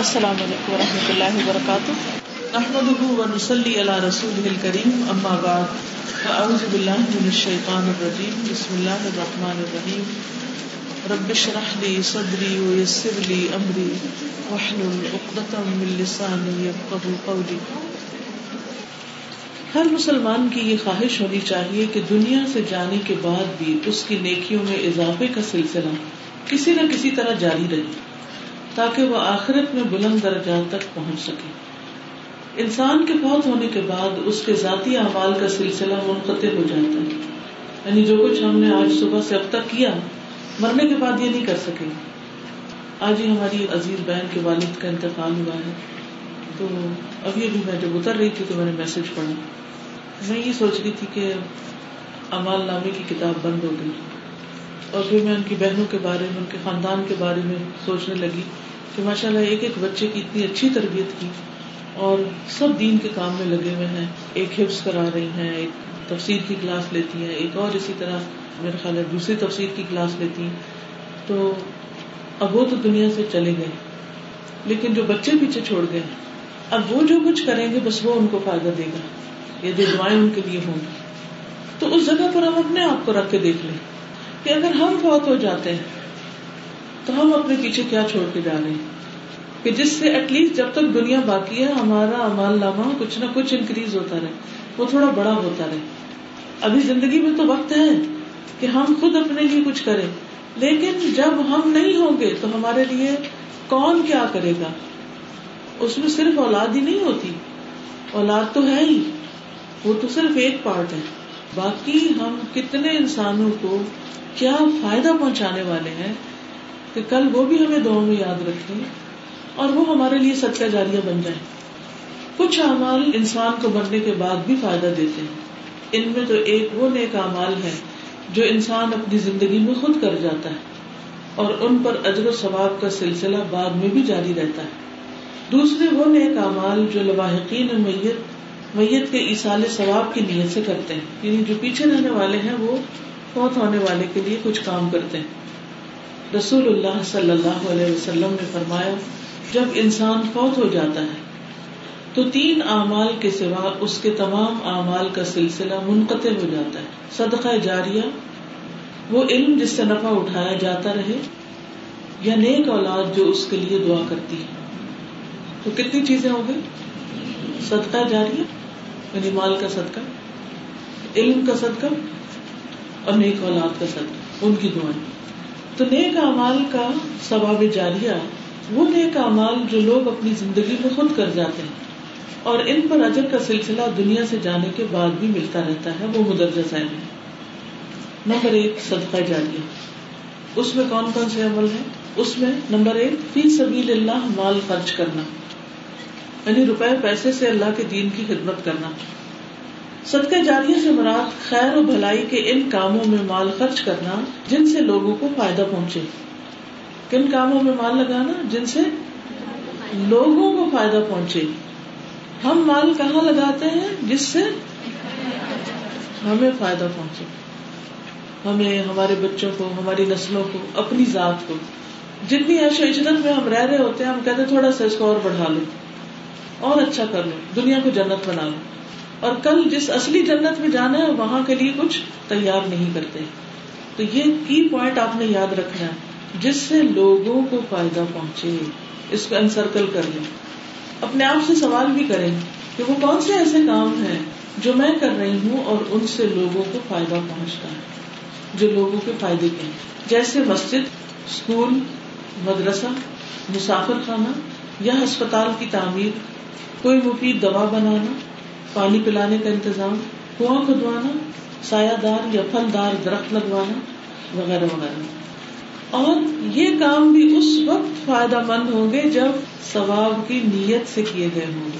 السلام علیکم و رحمۃ اللہ وبرکاتہ۔ نحمده و نصلي على رسوله الكريم اما بعد، فاعوذ باللہ من الشیطان الرجیم، بسم اللہ الرحمن الرحیم۔ رب اشرح لي صدری ويسر لي امری، واحلل عقدة من لسانی يفقهوا قولی۔ ہر مسلمان کی یہ خواہش ہونی چاہیے کہ دنیا سے جانے کے بعد بھی اس کی نیکیوں میں اضافے کا سلسلہ کسی نہ کسی طرح جاری رہے۔ تاکہ وہ آخرت میں بلند درجات تک پہنچ سکے۔ انسان کے فوت ہونے کے بعد اس کے ذاتی اعمال کا سلسلہ منقطع ہو جاتا ہے۔ یعنی جو کچھ ہم نے آج صبح سے اب تک کیا، مرنے کے بعد یہ نہیں کر سکے۔ آج ہی ہماری عزیز بہن کے والد کا انتقال ہوا ہے۔ تو ابھی ابھی میں جب اتر رہی تھی تو میں نے میسج پڑھا۔ میں یہ سوچ رہی تھی کہ امال نامے کی کتاب بند ہو گئی۔ اور پھر میں ان کی بہنوں کے بارے میں، ان کے خاندان کے بارے میں سوچنے لگی کہ ماشاء اللہ ایک ایک بچے کی اتنی اچھی تربیت کی اور سب دین کے کام میں لگے ہوئے ہیں۔ ایک حفظ کرا رہی ہیں، ایک تفسیر کی کلاس لیتی ہیں، ایک اور اسی طرح میرے خیال ہے دوسری تفسیر کی کلاس لیتی ہیں۔ تو اب وہ تو دنیا سے چلے گئے۔ لیکن جو بچے پیچھے چھوڑ گئے اب وہ جو کچھ کریں گے، بس وہ ان کو فائدہ دے گا۔ یہ دعائیں ان کے لیے ہوں۔ گی تو اس جگہ پر ہم اپنے آپ کو رکھ کے دیکھ لیں۔ کہ اگر ہم فوت ہو جاتے ہیں تو ہم اپنے پیچھے کیا چھوڑ کے جا رہے ہیں؟ کہ جس سے ایٹ لیسٹ جب تک دنیا باقی ہے، ہمارا امال نامہ کچھ نہ کچھ انکریز ہوتا رہے، وہ تھوڑا بڑا ہوتا رہے۔ ابھی زندگی میں تو وقت ہے کہ ہم خود اپنے لیے کچھ کریں۔ لیکن جب ہم نہیں ہوں گے تو ہمارے لیے کون کیا کرے گا؟ اس میں صرف اولاد ہی نہیں ہوتی۔ اولاد تو ہے ہی۔ وہ تو صرف ایک پارٹ ہے۔ باقی ہم کتنے انسانوں کو کیا فائدہ پہنچانے والے ہیں کہ کل وہ بھی ہمیں دعا میں یاد رکھے اور وہ ہمارے لیے سچا جاریہ بن جائے کچھ اعمال انسان کو مرنے کے بعد بھی فائدہ دیتے ہیں۔ ان میں تو ایک وہ نیک اعمال ہے جو انسان اپنی زندگی میں خود کر جاتا ہے اور ان پر اجر و ثواب کا سلسلہ بعد میں بھی جاری رہتا ہے۔ دوسرے وہ نیک اعمال جو لواحقین میت میت کے اصال ثواب کی نیت سے کرتے ہیں۔ یعنی جو پیچھے رہنے والے ہیں، وہ فوت ہونے والے کے لیے کچھ کام کرتے ہیں۔ رسول اللہ صلی اللہ علیہ وسلم نے فرمایا، جب انسان فوت ہو جاتا ہے، تو تین اعمال کے سوا اس کے تمام اعمال کا سلسلہ منقطع ہو جاتا ہے۔ صدقہ جاریہ، وہ علم جس سے نفع اٹھایا جاتا رہے، یا نیک اولاد جو اس کے لیے دعا کرتی ہے۔ تو کتنی چیزیں ہو گئی؟ صدقہ جاریہ۔ یعنی مال کا صدقہ، علم کا صدقہ اور نیک اولاد کا صدقہ، ان کی دعائیں۔ تو نیک اعمال کا ثواب جاریہ، وہ نیک اعمال جو لوگ اپنی زندگی میں خود کر جاتے ہیں۔ اور ان پر اجر کا سلسلہ دنیا سے جانے کے بعد بھی ملتا رہتا ہے، وہ مدرجہ ذہن ہے۔ نمبر ایک، صدقہ جاریہ۔ اس میں کون کون سے عمل ہیں؟ اس میں نمبر ایک، فی سبیل اللہ مال خرچ کرنا۔ یعنی روپے پیسے سے اللہ کے دین کی خدمت کرنا۔ صدقہ جاریہ سے مراد خیر و بھلائی کے ان کاموں میں مال خرچ کرنا جن سے لوگوں کو فائدہ پہنچے۔ کن کاموں میں مال لگانا؟ جن سے لوگوں کو فائدہ پہنچے۔ ہم مال کہاں لگاتے ہیں؟ جس سے ہمیں فائدہ پہنچے۔ ہمیں، ہمارے بچوں کو، ہماری نسلوں کو، اپنی ذات کو۔ جتنی ایش و اجرت میں ہم رہ رہے ہوتے ہیں، ہم کہتے تھوڑا سا اس کو اور بڑھا لو۔ اور اچھا کر لو دنیا کو جنت بنا لو اور کل جس اصلی جنت میں جانا ہے، وہاں کے لیے کچھ تیار نہیں کرتے۔ تو یہ کی پوائنٹ آپ نے یاد رکھنا ہے، جس سے لوگوں کو فائدہ پہنچے، اس کو انسرکل کر لیں۔ اپنے آپ سے سوال بھی کریں کہ وہ کون سے ایسے کام ہیں جو میں کر رہی ہوں اور ان سے لوگوں کو فائدہ پہنچتا ہے۔ جو لوگوں کے فائدے کے ہیں۔ جیسے مسجد اسکول مدرسہ، مسافر خانہ یا ہسپتال کی تعمیر۔ کوئی مفید دوا بنانا، پانی پلانے کا انتظام، کنواں کھدوانا، سایہ دار یا پھل دار درخت لگوانا، وغیرہ وغیرہ۔ اور یہ کام بھی اس وقت فائدہ مند ہوں گے جب ثواب کی نیت سے کیے گئے ہوں گے۔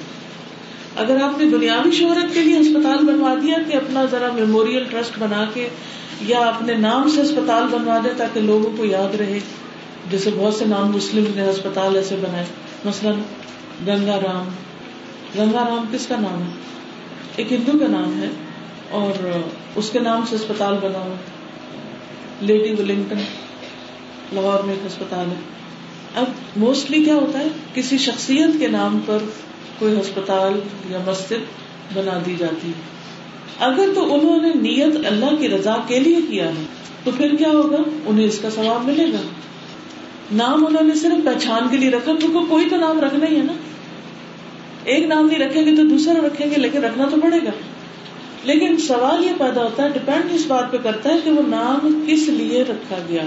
اگر آپ نے دنیاوی شہرت کے لیے اسپتال بنوا دیا کہ اپنا ذرا میموریل ٹرسٹ بنا کے یا اپنے نام سے اسپتال بنوا دے تاکہ لوگوں کو یاد رہے، جیسے بہت سے نام مسلم نے اسپتال ایسے بنائے۔ مثلاً گنگا رام گنگا رام کس کا نام ہے؟ ایک ہندو کا نام ہے اور اس کے نام سے اسپتال بنا ہوا لیڈی ولنگٹن لاہور میں ایک اسپتال ہے۔ اب موسٹلی کیا ہوتا ہے؟ کسی شخصیت کے نام پر کوئی ہسپتال یا مسجد بنا دی جاتی ہے۔ اگر تو انہوں نے نیت اللہ کی رضا کے لیے کیا ہے، تو پھر کیا ہوگا؟ انہیں اس کا ثواب ملے گا۔ نام انہوں نے صرف پہچان کے لیے رکھا کیونکہ کوئی تو نام رکھنا ہی ہے نا۔ ایک نام نہیں رکھیں گے تو دوسرا رکھیں گے، لیکن رکھنا تو پڑے گا۔ لیکن سوال یہ پیدا ہوتا ہے ڈپینڈ اس بات پہ کرتا ہے کہ وہ نام کس لیے رکھا گیا۔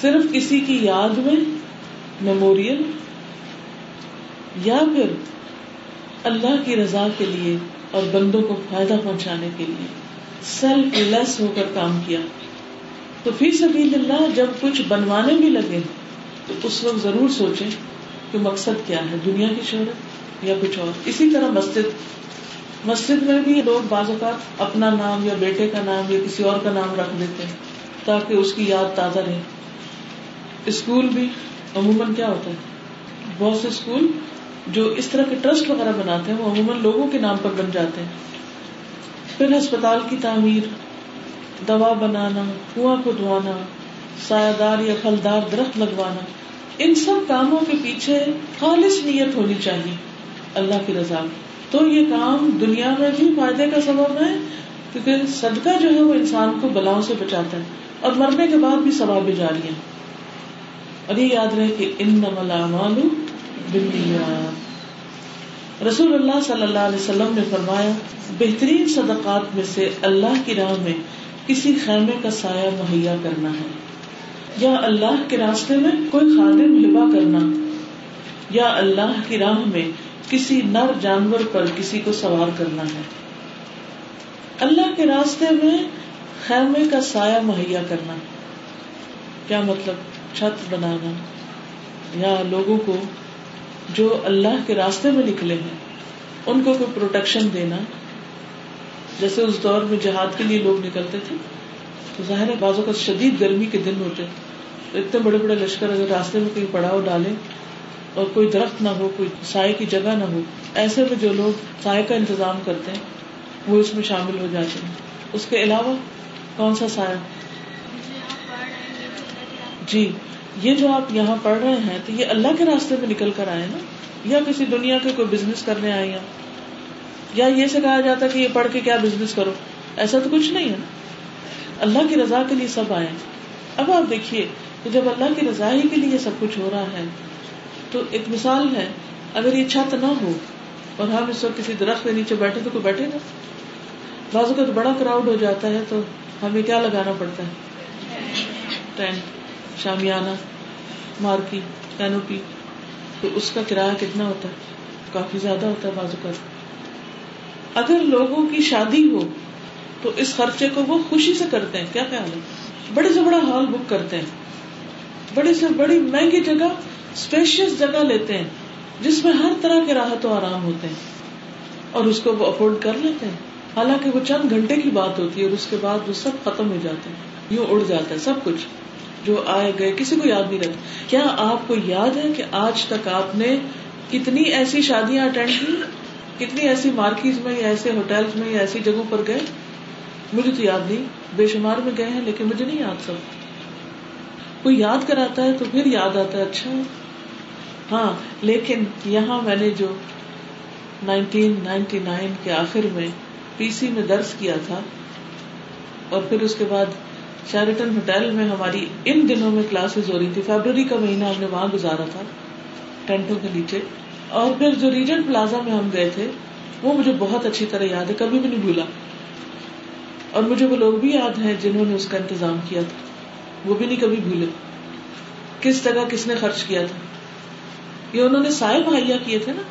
صرف کسی کی یاد میں میموریل یا پھر اللہ کی رضا کے لیے اور بندوں کو فائدہ پہنچانے کے لیے۔ سیلف لیس ہو کر کام کیا۔ تو فی سبیل اللہ جب کچھ بنوانے بھی لگے، تو اس وقت ضرور سوچیں کہ مقصد کیا ہے، دنیا کی شہرت۔ یا کچھ اور۔ اسی طرح مسجد۔ مسجد میں بھی لوگ بعض اوقات اپنا نام یا بیٹے کا نام یا کسی اور کا نام رکھ دیتے ہیں تاکہ اس کی یاد تازہ رہے۔ اسکول بھی عموماً کیا ہوتا ہے؟ بہت سے اسکول جو اس طرح کے ٹرسٹ وغیرہ بناتے ہیں وہ عموماً لوگوں کے نام پر بن جاتے ہیں۔ پھر ہسپتال کی تعمیر، دوا بنانا، کنواں کو دھوانا سایہ دار یا پھلدار درخت لگوانا، ان سب کاموں کے پیچھے خالص نیت ہونی چاہیے۔ اللہ کی رضا۔ تو یہ کام دنیا میں بھی فائدے کا سبب ہے، کیونکہ صدقہ جو ہے وہ انسان کو بلاؤں سے بچاتا ہے۔ اور مرنے کے بعد بھی ثواب جاری ہے اور یہ یاد رہے کہ ان نمل رسول اللہ صلی اللہ علیہ وسلم نے فرمایا، بہترین صدقات میں سے اللہ کی راہ میں کسی خیمے کا سایہ مہیا کرنا ہے۔ یا اللہ کے راستے میں کوئی خادم ہبا کرنا۔ یا اللہ کی راہ میں کسی نر جانور پر کسی کو سوار کرنا ہے۔ اللہ کے راستے میں خیمے کا سایہ مہیا کرنا۔ کیا مطلب؟ چھت بنانا۔ یا لوگوں کو جو اللہ کے راستے میں نکلے ہیں، ان کو کوئی پروٹیکشن دینا۔ جیسے اس دور میں جہاد کے لیے لوگ نکلتے تھے، تو ظاہر ہے بازو کا شدید گرمی کے دن ہوتے۔ اتنے بڑے بڑے لشکر اگر راستے میں کہیں پڑاؤ ڈالے اور کوئی درخت نہ ہو، کوئی سائے کی جگہ نہ ہو، ایسے میں جو لوگ سائے کا انتظام کرتے ہیں، وہ اس میں شامل ہو جاتے ہیں۔ اس کے علاوہ کون سا سایہ جی یہ جو آپ یہاں پڑھ رہے ہیں، تو یہ اللہ کے راستے میں نکل کر آئے نا؟ یا کسی دنیا کے کوئی بزنس کرنے آئے ہیں؟ یا یہ سے کہا جاتا کہ یہ پڑھ کے کیا بزنس کرو؟ ایسا تو کچھ نہیں ہے اللہ کی رضا کے لیے سب آئے اب آپ دیکھیے کہ جب اللہ کی رضا ہی کے لیے سب کچھ ہو رہا ہے تو ایک مثال ہے، اگر یہ چھت نہ ہو اور ہم اس وقت کسی درخت کے نیچے بیٹھے تو کوئی بیٹھے گا؟ بازو کا تو بڑا کراؤڈ ہو جاتا ہے تو ہمیں کیا لگانا پڑتا ہے؟ ٹینٹ، شامیانہ، مارکی، کینوپی۔ تو اس کا کرایہ کتنا ہوتا ہے؟ کافی زیادہ ہوتا ہے بازو کا اگر لوگوں کی شادی ہو تو اس خرچے کو وہ خوشی سے کرتے ہیں۔ کیا خیال ہے؟ بڑے سے بڑا ہال بک کرتے ہیں۔ بڑی سے بڑی مہنگی جگہ اسپیشیس جگہ لیتے ہیں جس میں ہر طرح کے راحت و آرام ہوتے ہیں اور اس کو وہ افورڈ کر لیتے ہیں۔ حالانکہ وہ چند گھنٹے کی بات ہوتی ہے اور اس کے بعد وہ سب ختم ہو جاتے ہیں۔ یوں اڑ جاتا ہے سب کچھ جو آئے گئے، کسی کو یاد نہیں رہتا۔ کیا آپ کو یاد ہے کہ آج تک آپ نے کتنی ایسی شادیاں اٹینڈ کی؟ کتنی ایسی مارکیز میں یا ایسے ہوٹل میں یا ایسی جگہوں پر گئے؟ مجھے تو یاد نہیں۔ بے شمار میں گئے ہیں، لیکن مجھے نہیں یاد سب۔ کوئی یاد کراتا ہے تو پھر یاد آتا ہے۔ اچھا۔ ہاں لیکن یہاں میں نے جو نائنٹین نائنٹی نائن کے آخر میں پی سی میں درس کیا تھا، اور پھر اس کے بعد شیرٹن ہوٹل میں ہماری ان دنوں میں کلاسز ہو رہی تھی، فیبرری کا مہینہ ہم نے وہاں گزارا تھا، ٹینٹوں کے نیچے۔ اور پھر جو ریجنٹ پلازا میں ہم گئے تھے، وہ مجھے بہت اچھی طرح یاد ہے، کبھی بھی نہیں بھولا۔ اور مجھے وہ لوگ بھی یاد ہیں جنہوں نے اس کا انتظام کیا تھا، وہ بھی نہیں کبھی بھولے۔ کس جگہ کس نے خرچ کیا تھا؟ یہ انہوں نے سائے مہیا کیے تھے نا،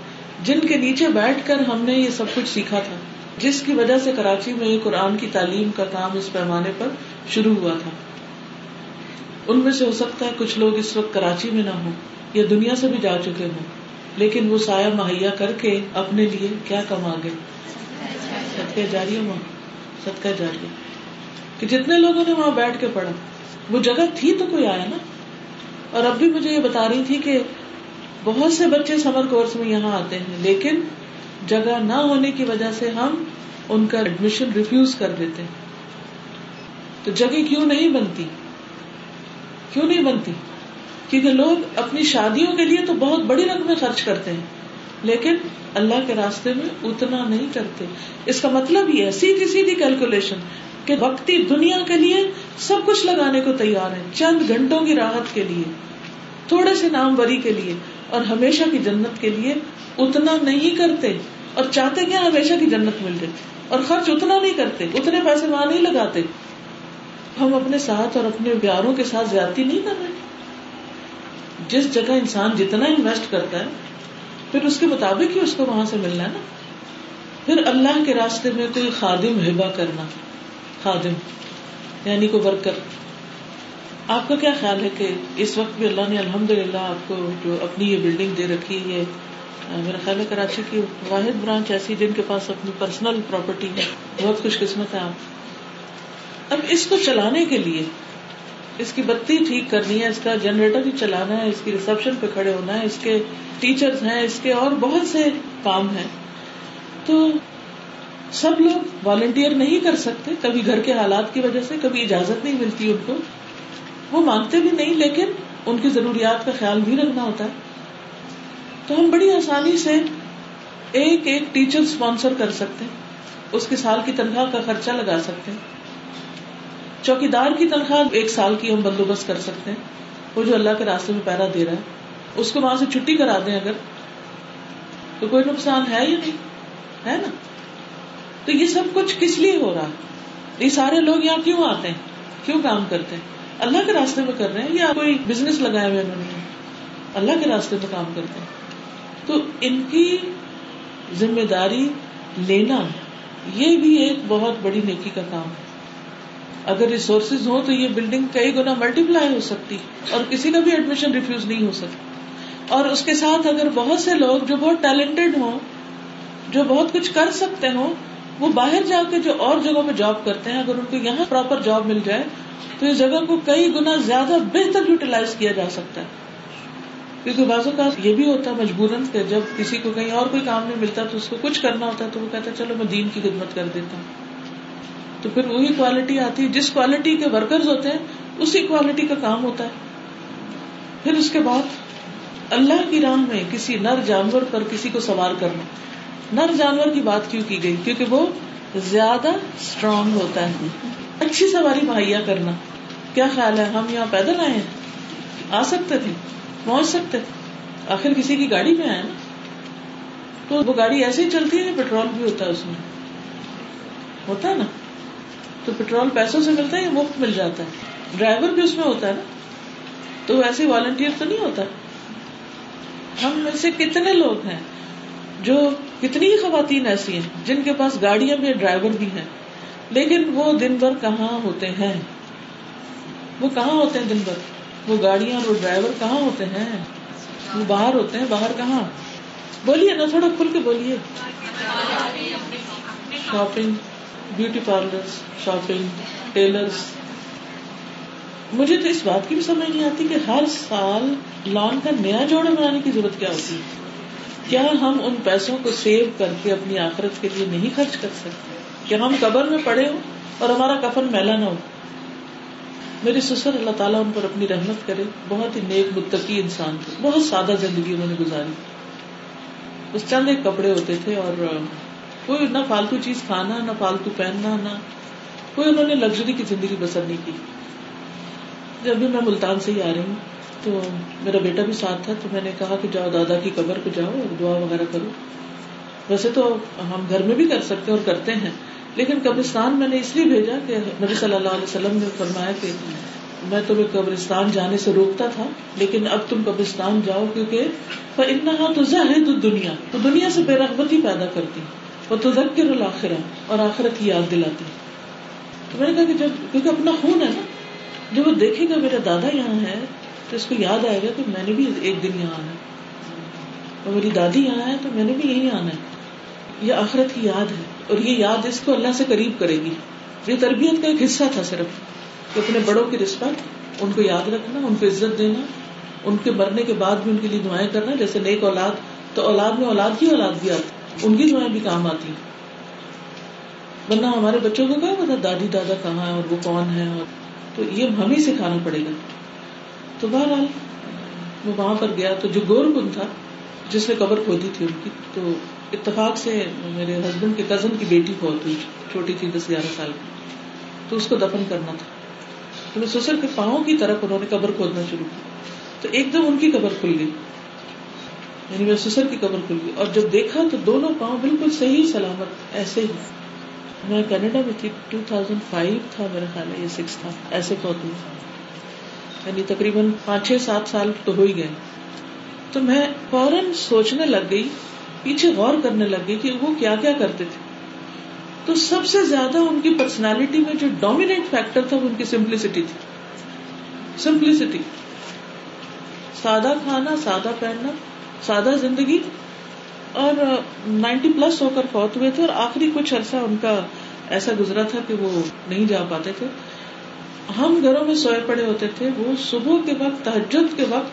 جن کے نیچے بیٹھ کر ہم نے یہ سب کچھ سیکھا تھا، جس کی وجہ سے کراچی میں قرآن کی تعلیم کا کام اس پیمانے پر شروع ہوا تھا۔ ان میں سے ہو سکتا ہے کچھ لوگ اس وقت کراچی میں نہ ہوں یا دنیا سے بھی جا چکے ہوں، لیکن وہ سایہ مہیا کر کے اپنے لیے کیا کما گئے صدقہ جاری وہاں صدقہ جاری کہ جتنے لوگوں نے وہاں بیٹھ کے پڑھا، وہ جگہ تھی تو کوئی آیا نا؟ اور اب بھی مجھے یہ بتا رہی تھی کہ بہت سے بچے سمر کورس میں یہاں آتے ہیں، لیکن جگہ نہ ہونے کی وجہ سے ہم ان کا ایڈمیشن ریفیوز کر دیتے تو جگہ کیوں نہیں بنتی؟ کیوں نہیں بنتی؟ کیونکہ لوگ اپنی شادیوں کے لیے تو بہت بڑی رقمیں خرچ کرتے ہیں، لیکن اللہ کے راستے میں اتنا نہیں کرتے۔ اس کا مطلب یہ ہے، سیدھی سیدھی کیلکولیشن کہ وقتی دنیا کے لیے سب کچھ لگانے کو تیار ہے چند گھنٹوں کی راحت کے لیے، تھوڑے سے نام بری کے لیے۔ اور ہمیشہ کی جنت کے لیے اتنا نہیں کرتے اور چاہتے کہ ہمیشہ کی جنت مل جائے اور خرچ اتنا نہیں کرتے، اتنے پیسے وہاں نہیں لگاتے۔ ہم اپنے ساتھ اور اپنے پیاروں کے ساتھ زیادتی نہیں کر رہے۔ جس جگہ انسان جتنا انویسٹ کرتا ہے، پھر اس کے مطابق ہی اس کو وہاں سے ملنا ہے نا۔ پھر اللہ کے راستے میں کوئی خادم ہبا کرنا، خادم یعنی کو ورکر۔ آپ کا کیا خیال ہے کہ اس وقت بھی اللہ نے الحمد للہ آپ کو جو اپنی یہ بلڈنگ دے رکھی ہے میرا خیال ہے کراچی کی واحد برانچ ایسی جن کے پاس اپنی پرسنل پراپرٹی ہے، بہت خوش قسمت ہے آپ۔ اب اس کو چلانے کے لیے، اس کی بتی ٹھیک کرنی ہے، اس کا جنریٹر ہی چلانا ہے، اس کی ریسپشن پہ کھڑے ہونا ہے، اس کے ٹیچر ہیں، اس کے اور بہت سے کام ہیں۔ تو سب لوگ والنٹیئر نہیں کر سکتے، کبھی گھر کے حالات کی وجہ سے، کبھی اجازت نہیں ملتی ان کو۔ وہ مانگتے بھی نہیں، لیکن ان کی ضروریات کا خیال بھی رکھنا ہوتا ہے۔ تو ہم بڑی آسانی سے ایک ایک ٹیچر اسپانسر کر سکتے ہیں۔ اس کے سال کی تنخواہ کا خرچہ لگا سکتے ہیں۔ چوکی دار کی تنخواہ ایک سال کی ہم بندوبست کر سکتے ہیں۔ وہ جو اللہ کے راستے میں پیرا دے رہا ہے۔ اس کو وہاں سے چھٹی کرا دیں اگر۔ تو کوئی نقصان ہے یا نہیں؟ ہے نا؟ تو یہ سب کچھ کس لیے ہو رہا ہے؟ یہ سارے لوگ یہاں کیوں آتے ہیں؟ کیوں کام کرتے ہیں؟ اللہ کے راستے میں کر رہے ہیں یا کوئی بزنس لگایا ہوئے انہوں نے؟ اللہ کے راستے میں کام کرتے ہیں۔ تو ان کی ذمہ داری لینا یہ بھی ایک بہت بڑی نیکی کا کام ہے۔ اگر ریسورسز ہو تو یہ بلڈنگ کئی گنا ملٹی پلائی ہو سکتی اور کسی کا بھی ایڈمیشن ریفیوز نہیں ہو سکتا۔ اور اس کے ساتھ اگر بہت سے لوگ جو بہت ٹیلنٹڈ ہوں، جو بہت کچھ کر سکتے ہوں وہ باہر جا کے جو اور جگہوں پہ جاب کرتے ہیں، اگر ان کو یہاں پراپر جاب مل جائے، تو اس جگہ کو کئی گنا زیادہ بہتر یوٹیلائز کیا جا سکتا ہے۔ کیونکہ بازو کا یہ بھی ہوتا ہے مجبوراً کہ جب کسی کو کہیں اور کوئی کام نہیں ملتا، تو اس کو کچھ کرنا ہوتا ہے، تو وہ کہتا ہے، چلو میں دین کی خدمت کر دیتا ہوں۔ تو پھر وہی کوالٹی آتی ہے۔ جس کوالٹی کے ورکرز ہوتے ہیں، اسی کوالٹی کا کام ہوتا ہے۔ پھر اس کے بعد اللہ کی راہ میں کسی نر جانور پر کسی کو سوار کرنا۔ نر جانور کی بات کیوں کی گئی؟ کیونکہ وہ زیادہ اسٹرانگ ہوتا ہے۔ اچھی سواری مہیا کرنا۔ کیا خیال ہے؟ ہم یہاں پیدل آئے ہیں؟ آ سکتے تھے؟ پہنچ سکتے۔ تھے آخر کسی کی گاڑی میں آئے نا؟ تو وہ گاڑی ایسے ہی چلتی ہے پیٹرول بھی ہوتا ہے اس میں۔ ہوتا ہے نا؟ تو پیٹرول پیسوں سے ملتا ہے یا مفت مل جاتا ہے؟ ڈرائیور بھی اس میں ہوتا ہے نا؟ تو ویسے والنٹیئر تو نہیں ہوتا۔ ہم میں سے کتنے لوگ ہیں؟ جو کتنی ہی خواتین ایسی ہیں جن کے پاس گاڑیاں بھی ڈرائیور بھی ہیں، لیکن وہ دن بھر کہاں ہوتے ہیں؟ وہ کہاں ہوتے ہیں دن بھر؟ وہ گاڑیاں اور وہ ڈرائیور کہاں ہوتے ہیں؟ وہ باہر ہوتے ہیں، باہر کہاں؟ بولیے نا، تھوڑا کھل کے بولیے۔ Shopping beauty parlour shopping tailors مجھے تو اس بات کی بھی سمجھ نہیں آتی کہ ہر سال لان کا نیا جوڑا بنانے کی ضرورت کیا ہوتی ہے۔ کیا ہم ان پیسوں کو سیو کر کے اپنی آخرت کے لیے نہیں خرچ کر سکتے؟ کہ ہم قبر میں پڑے ہوں اور ہمارا کفن میلا نہ ہو؟ میری سسر، اللہ تعالیٰ ان پر اپنی رحمت کرے، بہت ہی نیک متقی انسان تھے، بہت سادہ زندگی انہوں نے گزاری۔ اس چند ایک کپڑے ہوتے تھے اور کوئی نہ فالتو چیز کھانا، نہ فالتو پہننا، نہ کوئی انہوں نے لگژری کی زندگی بسر نہیں کی۔ جب بھی میں ملتان سے ہی آ رہی ہوں تو میرا بیٹا بھی ساتھ تھا تو میں نے کہا کہ جاؤ دادا کی قبر پہ جاؤ اور دعا وغیرہ کرو۔ ویسے تو ہم گھر میں بھی کر سکتے اور کرتے ہیں، لیکن قبرستان میں نے اس لیے بھیجا کہ نبی صلی اللہ علیہ وسلم نے فرمایا کہ میں تمہیں قبرستان جانے سے روکتا تھا، لیکن اب تم قبرستان جاؤ کیونکہ تو دنیا تو دنیا سے بے رغبتی پیدا کرتی۔ وہ تو ذکر الآخرہ اور آخرت کی یاد دلاتی۔ تو میں نے کہا کہ جب، کیونکہ اپنا خون ہے نا، جب وہ دیکھے گا میرا دادا یہاں ہے تو اس کو یاد آئے گا کہ میں نے بھی ایک دن یہاں آنا ہے۔ اور میری دادی یہاں ہے تو میں نے بھی یہی آنا ہے۔ یہ آخرت کی یاد ہے۔ اور یہ یاد اس کو اللہ سے قریب کرے گی۔ یہ تربیت کا ایک حصہ تھا صرف۔ کہ اپنے بڑوں کی رسپیکٹ ان کو یاد رکھنا، ان کو عزت دینا، ان کے مرنے کے بعد بھی ان کے لیے دعائیں کرنا۔ جیسے نیک اولاد، تو اولاد میں اولاد کی اولاد بھی آتی۔ ان کی دعائیں بھی کام آتی۔ ورنہ ہمارے بچوں کو کیا پتا دادی دادا کہاں ہے اور وہ کون ہے اور تو یہ ہمیں سکھانا پڑے گا۔ تو بہرحال وہ وہاں پر گیا تو جو گور کن تھا، جس نے قبر کھودی تھی ان کی، تو اتفاق سے میرے ہسبینڈ کے کزن کی بیٹی بہت ہوئی چھوٹی تھی دس گیارہ سال کی۔ تو اس کو دفن کرنا تھا۔ تو میں سسر کے پاؤں کی طرف انہوں نے قبر کھودنا شروع کیا تو ایک دم ان کی قبر کھل گئی۔ یعنی میرے سسر کی قبر کھل گئی۔ اور جب دیکھا تو دونوں پاؤں بالکل صحیح سلامت، ایسے ہی۔ میں کینیڈا میں تھی ٹو تھاؤزینڈ فائیو تھا میرا خیال ہے یہ سکس تھا، ایسے پودے یعنی تقریباً پانچ چھ سات سال تو ہو ہی گئے۔ تو میں فوراً سوچنے لگ گئی، پیچھے غور کرنے لگ گئی کہ وہ کیا کیا کرتے تھے۔ تو سب سے زیادہ ان کی پرسنالٹی میں جو ڈومینیٹ فیکٹر تھا وہ ان کی سمپلسٹی تھی۔ سمپلسٹی سادہ کھانا، سادہ پہننا، سادہ زندگی۔ اور نائنٹی پلس ہو کر فوت ہوئے تھے اور آخری کچھ عرصہ ان کا ایسا گزرا تھا کہ وہ نہیں جا پاتے تھے۔ ہم گھروں میں سوئے پڑے ہوتے تھے، وہ صبح کے وقت تحجد کے وقت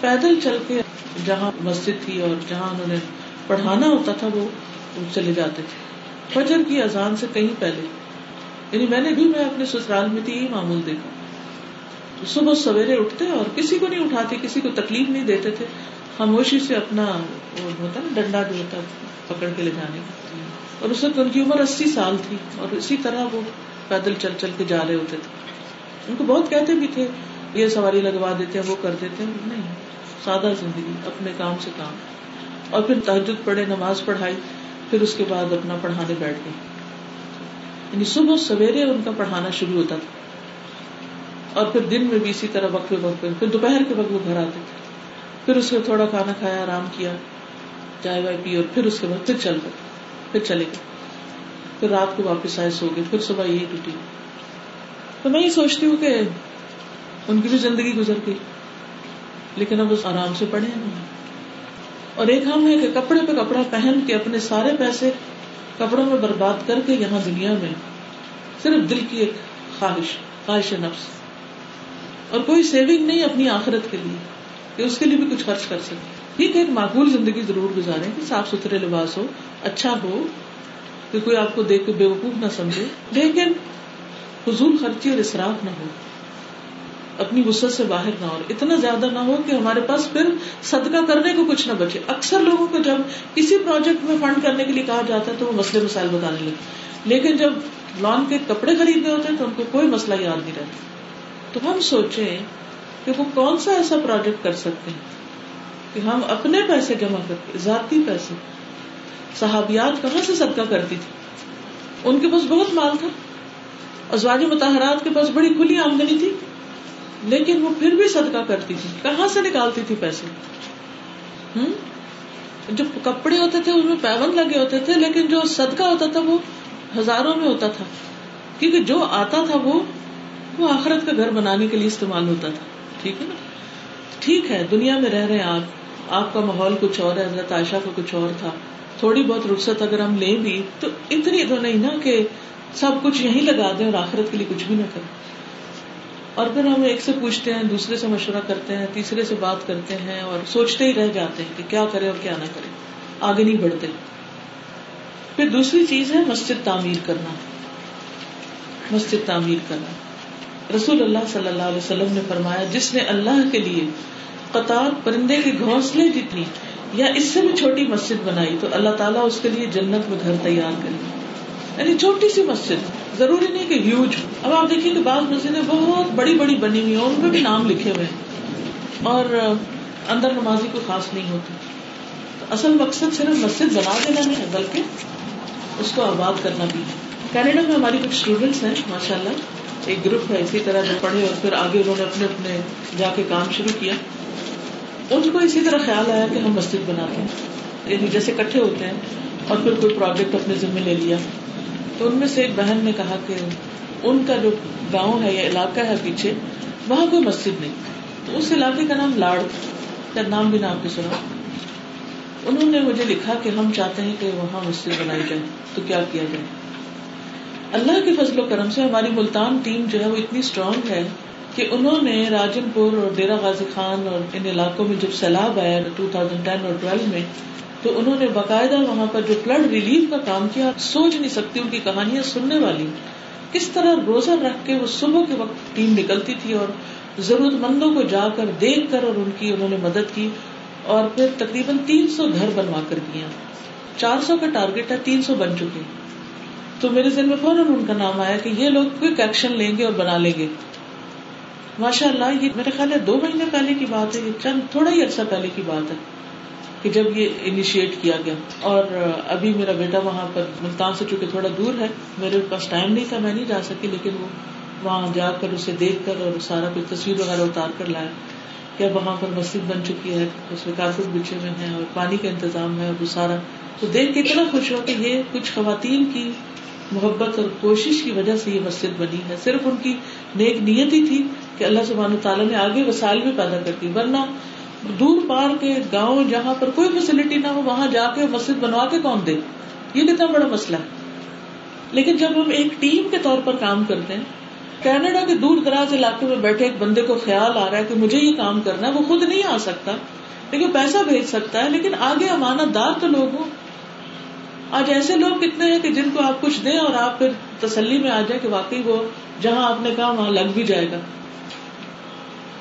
پیدل چل کے جہاں مسجد تھی اور جہاں انہوں نے پڑھانا ہوتا تھا، وہ چلے جاتے تھے۔ فجر کی اذان سے کہیں پہلے یعنی میں نے بھی، میں اپنے سسرال میں تھی معمول دیکھا۔ صبح سویرے اٹھتے اور کسی کو نہیں اٹھاتے، کسی کو تکلیف نہیں دیتے تھے، خاموشی سے اپنا وہ ہوتا نا ڈنڈا جو ہوتا پکڑ کے لے جانے اور اس وقت ان کی عمر اسی سال تھی اور اسی طرح وہ پیدل چل چل کے جا رہے ہوتے تھے۔ ان کو بہت کہتے بھی تھے، یہ سواری لگوا دیتے ہیں، وہ کر دیتے ہیں۔ نہیں، سادہ زندگی، اپنے کام سے کام۔ اور پھر تحجد پڑھے، نماز پڑھائی، پھر اس کے بعد اپنا پڑھانے بیٹھ گئے۔ یعنی صبح، سویرے ان کا پڑھانا شروع ہوتا تھا۔ اور پھر دن میں بھی اسی طرح وقت وقت پھر دوپہر کے وقت وہ گھر آتے تھے۔ پھر اس میں تھوڑا کھانا کھایا، آرام کیا، چائے وائے پی اور پھر اس کے بعد پھر چل گئے پھر چلے گئے۔ پھر رات کو واپس آئے سو گئے، پھر صبح یہی ڈیوٹی۔ تو میں یہ سوچتی ہوں کہ ان کی بھی زندگی گزر گئی، لیکن اب اس آرام سے پڑھے ہیں۔ اور ایک ہم ہے کہ کپڑے پہ کپڑا پہن کے اپنے سارے پیسے کپڑوں میں برباد کر کے یہاں دنیا میں صرف دل کی ایک خواہش خواہش نفس۔ اور کوئی سیونگ نہیں اپنی آخرت کے لیے، کہ اس کے لیے بھی کچھ خرچ کر سکے۔ ٹھیک ہے، ایک معقول زندگی ضرور گزارے کہ صاف ستھرے لباس ہو اچھا ہو کہ کوئی آپ کو دیکھ کے بے وقوف نہ سمجھے لیکن فضول خرچی اور اصراف نہ ہو، اپنی وسط سے باہر نہ ہو، اتنا زیادہ نہ ہو کہ ہمارے پاس پھر صدقہ کرنے کو کچھ نہ بچے۔ اکثر لوگوں کو جب کسی پروجیکٹ میں فنڈ کرنے کے لیے کہا جاتا ہے تو وہ مسئلے مسائل بتانے لگے لیکن جب لان کے کپڑے خریدنے ہوتے ہیں تو ان کو کوئی مسئلہ یاد نہیں رہتا۔ تو ہم سوچیں کہ وہ کون سا ایسا پروجیکٹ کر سکتے ہیں کہ ہم اپنے پیسے جمع کر کے ذاتی پیسے صحابیات کہاں سے صدقہ کرتی تھی؟ ان کے پاس بہت مال تھا ازواج متحرات کے پاس بڑی کھلی آمدنی تھی، لیکن وہ پھر بھی صدقہ کرتی تھی۔ کہاں سے نکالتی تھی پیسے؟ ہوں جو کپڑے ہوتے تھے ان میں پیون لگے ہوتے تھے، لیکن جو صدقہ ہوتا تھا وہ ہزاروں میں ہوتا تھا۔ کیونکہ جو آتا تھا وہ وہ آخرت کا گھر بنانے کے لیے استعمال ہوتا تھا۔ ٹھیک ہے نا؟ ٹھیک ہے، دنیا میں رہ رہے ہیں آپ۔ آپ کا ماحول کچھ اور ہے، حضرت عائشہ کا کچھ اور تھا۔ تھوڑی بہت رخصت اگر ہم لیں بھی تو اتنی تو نہیں نا کہ سب کچھ یہیں لگا دیں اور آخرت کے لیے کچھ بھی نہ کریں۔ اور پھر ہم ایک سے پوچھتے ہیں، دوسرے سے مشورہ کرتے ہیں، تیسرے سے بات کرتے ہیں اور سوچتے ہی رہ جاتے ہیں کہ کیا کرے اور کیا نہ کرے آگے نہیں بڑھتے۔ پھر دوسری چیز ہے مسجد تعمیر کرنا۔ مسجد تعمیر کرنا۔ رسول اللہ صلی اللہ علیہ وسلم نے فرمایا، جس نے اللہ کے لیے قطار پرندے کے گھونسلے جتنی یا اس سے بھی چھوٹی مسجد بنائی تو اللہ تعالیٰ اس کے لیے جنت میں گھر تیار کرے یعنی چھوٹی سی مسجد ضروری نہیں کہ ہیوج اب آپ دیکھیے کہ بعض مسجدیں بہت بڑی بڑی بنی ہوئی ہیں، ان میں بھی نام لکھے ہوئے ہیں۔ اور اندر نمازی کو خاص نہیں ہوتی۔ اصل مقصد صرف مسجد بنا دینا نہیں ہے، بلکہ اس کو آباد کرنا بھی ہے۔ کینیڈا میں ہماری کچھ اسٹوڈینٹس ہیں ماشاء اللہ ایک گروپ ہے، اسی طرح جو پڑھے اور پھر آگے انہوں نے اپنے اپنے جا کے کام شروع کیا۔ ان کو اسی طرح خیال آیا کہ ہم مسجد بناتے ہیں یعنی جیسے کٹھے ہوتے ہیں اور پھر کوئی پروجیکٹ اپنے ذمے لے لیا۔ تو ان میں سے ایک بہن نے کہا کہ ان کا جو گاؤں ہے یا علاقہ ہے پیچھے، وہاں کوئی مسجد نہیں۔ تو اس علاقے کا نام لاڑ کا نام بھی نام کے سنا۔ انہوں نے مجھے لکھا کہ ہم چاہتے ہیں کہ وہاں مسجد بنائی جائے۔ تو کیا کیا جائے؟ اللہ کے فضل و کرم سے ہماری ملتان ٹیم جو ہے وہ اتنی اسٹرانگ ہے کہ انہوں نے راجن پور اور ڈیرا غازی خان اور ان علاقوں میں جب سیلاب آیا ٹو تھاؤزینڈ ٹین اور ٹویلو میں، تو انہوں نے باقاعدہ وہاں پر جو فلڈ ریلیف کا کام کیا، سوچ نہیں سکتی ان کی کہانیاں سننے والی۔ کس طرح روزہ رکھ کے وہ صبح کے وقت ٹیم نکلتی تھی اور ضرورت مندوں کو جا کر دیکھ کر اور ان کی انہوں نے مدد کی اور پھر تقریباً تین سو گھر بنوا کر دیا چار سو کا ٹارگیٹ ہے، تین سو بن چکے۔ تو میرے ذہن میں فوراً ان کا نام آیا کہ یہ لوگ کوئک ایکشن لیں گے اور بنا لیں گے۔ ماشاء اللہ یہ میرے خیال ہے دو مہینے پہلے کی بات ہے، یہ چند تھوڑا ہی عرصہ پہلے کی بات ہے کہ جب یہ انیشیٹ کیا گیا۔ اور ابھی میرا بیٹا وہاں پر ملتان سے چونکہ تھوڑا دور ہے، میرے پاس ٹائم نہیں تھا، میں نہیں جا سکی، لیکن وہ وہاں جا کر اسے دیکھ کر اور سارا کچھ تصویر وغیرہ اتار کر لایا کہ وہاں پر مسجد بن چکی ہے، اس میں کارپیٹ بچے ہوئے ہیں اور پانی کا انتظام ہے اور وہ سارا۔ تو دیکھ کے اتنا خوش ہوا کہ یہ کچھ خواتین کی محبت اور کوشش کی وجہ سے یہ مسجد بنی ہے۔ صرف ان کی نیک نیت ہی تھی کہ اللہ سبحانہ تعالیٰ نے آگے وسائل بھی پیدا کرتی ورنہ دور پار کے گاؤں جہاں پر کوئی فیسلٹی نہ ہو، وہاں جا کے مسجد بنوا کے کون دے؟ یہ کتنا بڑا مسئلہ ہے۔ لیکن جب ہم ایک ٹیم کے طور پر کام کرتے ہیں، کینیڈا کے دور دراز علاقے میں بیٹھے ایک بندے کو خیال آ رہا ہے کہ مجھے یہ کام کرنا ہے، وہ خود نہیں آ سکتا، لیکن پیسہ بھیج سکتا ہے، لیکن آگے امانت دار تو لوگ ہوں۔ آج ایسے لوگ کتنے ہیں کہ جن کو آپ کچھ دیں اور آپ پھر تسلی میں آ جائیں کہ واقعی وہ جہاں آپ نے کہا، وہاں لگ بھی جائے گا۔